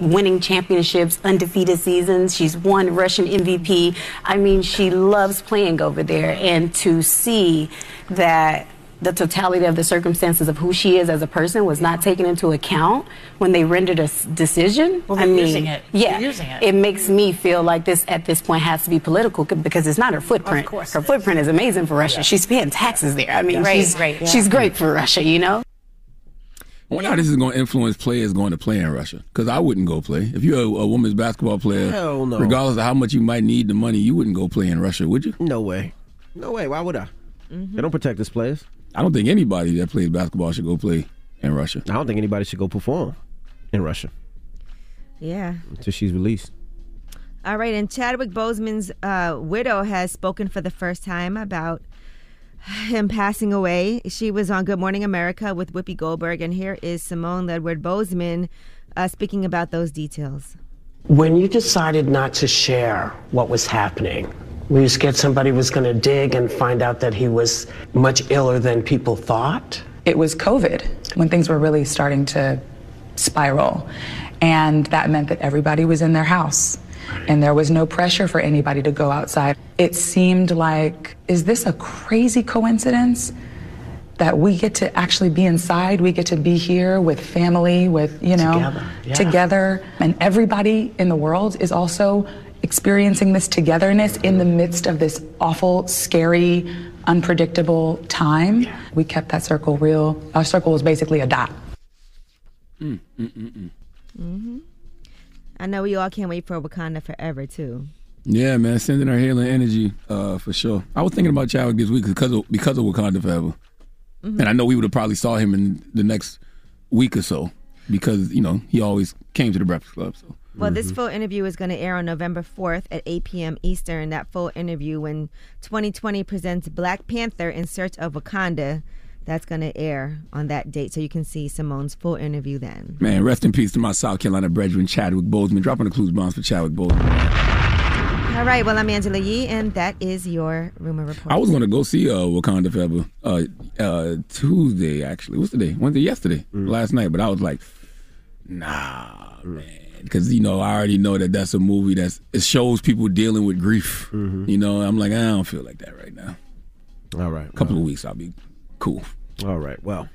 winning championships, undefeated seasons. She's won Russian MVP. I mean, she loves playing over there. And to see that the totality of the circumstances of who she is as a person was not taken into account when they rendered a s- decision. Well, I they're mean, using it. Yeah, They're using it. it makes me feel like this at this point has to be political because it's not her footprint. Of course her footprint is amazing for Russia. She's paying taxes there. I mean, Right, she's right, yeah. she's great for Russia. You know. I wonder how this is going to influence players going to play in Russia. Because I wouldn't go play. If you're a, a women's basketball player, Hell no. regardless of how much you might need the money, you wouldn't go play in Russia, would you? No way. No way. Why would I? Mm-hmm. They don't protect us players. I don't think anybody that plays basketball should go play in Russia. I don't think anybody should go perform in Russia Yeah. until she's released. All right, and Chadwick Boseman's uh, widow has spoken for the first time about him passing away. She was on Good Morning America with Whoopi Goldberg, and here is Simone Ledward Boseman uh, speaking about those details. When you decided not to share what was happening, were you scared somebody was going to dig and find out that he was much iller than people thought? It was COVID when things were really starting to spiral. And that meant that everybody was in their house. And there was no pressure for anybody to go outside. It seemed like, is this a crazy coincidence? That we get to actually be inside, we get to be here with family, with, you know, Together, yeah. together. And everybody in the world is also experiencing this togetherness in the midst of this awful, scary, unpredictable time. We kept that circle real. Our circle was basically a dot. Mm, mm, mm, mm. hmm I know we all can't wait for Wakanda forever, too. Yeah, man, sending our healing energy uh, for sure. I was thinking about Chadwick this week because of, because of Wakanda Forever, Mhm. and I know we would have probably saw him in the next week or so because you know he always came to the Breakfast Club. So Well, this full interview is going to air on November 4th at 8 p.m. Eastern. That full interview when 2020 presents Black Panther in Search of Wakanda. That's going to air on that date, so you can see Simone's full interview then. man, rest in peace to my South Carolina brethren Chadwick Boseman. Dropping the clues bombs for Chadwick Boseman. All right, well, I'm Angela Yee, and that is your rumor report. I was going to go see uh, Wakanda Forever uh, uh, Tuesday actually. What's the day? Wednesday, yesterday, last night. But I was like, nah, man, because you know I already know that that's a movie that's it shows people dealing with grief. You know, I'm like I don't feel like that right now. All right, a couple of weeks I'll be cool. All right, well.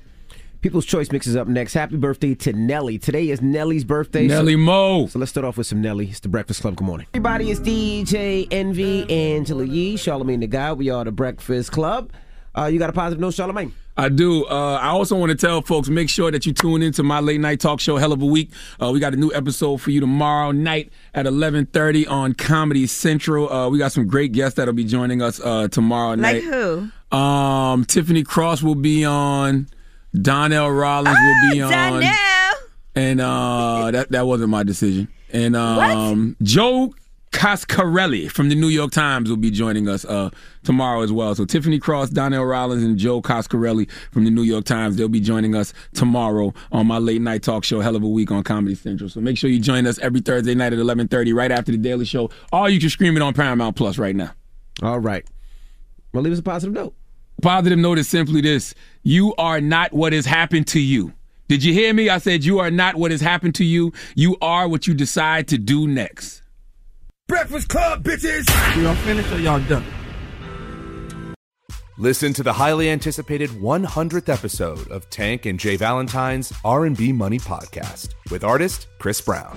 People's Choice mixes up next. Happy birthday to Nelly. Today is Nelly's birthday. Nelly so, Mo. So let's start off with some Nelly. It's the Breakfast Club. Good morning. Everybody, it's DJ Envy, Angela Yee, Charlamagne tha God. We are the Breakfast Club. Uh, you got a positive note, Charlamagne? I do. Uh, I also want to tell folks make sure that you tune into my late night talk show, Hell of a Week. Uh, we got a new episode for you tomorrow night at 11:30 on Comedy Central. Uh, we got some great guests that'll be joining us uh, tomorrow night. Like who? Um, Tiffany Cross will be on. Donnell Rawlings will be on. Donnell! And uh, that that wasn't my decision. And um, Joe Coscarelli from the New York Times will be joining us uh, tomorrow as well. So Tiffany Cross, Donnell Rawlings, and Joe Coscarelli from the New York Times, they'll be joining us tomorrow on my late night talk show, Hell of a Week on Comedy Central. So make sure you join us every Thursday night at 11:30, right after the Daily Show. Or you can stream it on Paramount Plus right now. All right. Well, leave us a positive note. Positive note is simply this: you are not what has happened to you. Did you hear me? I said you are not what has happened to you. You are what you decide to do next. Breakfast Club, bitches! Y'all finished or y'all done? Listen to the highly anticipated 100th episode of Tank and J. Valentine's R&B Money podcast with artist Chris Brown.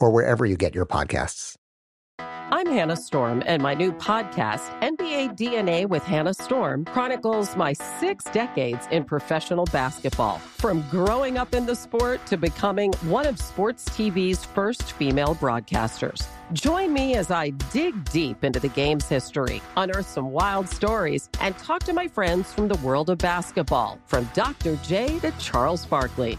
or wherever you get your podcasts. I'm Hannah Storm, and my new podcast, NBA DNA with Hannah Storm, chronicles my six decades in professional basketball. From growing up in the sport to becoming one of sports TV's first female broadcasters. Join me as I dig deep into the game's history, unearth some wild stories, and talk to my friends from the world of basketball, from Dr. J to Charles Barkley.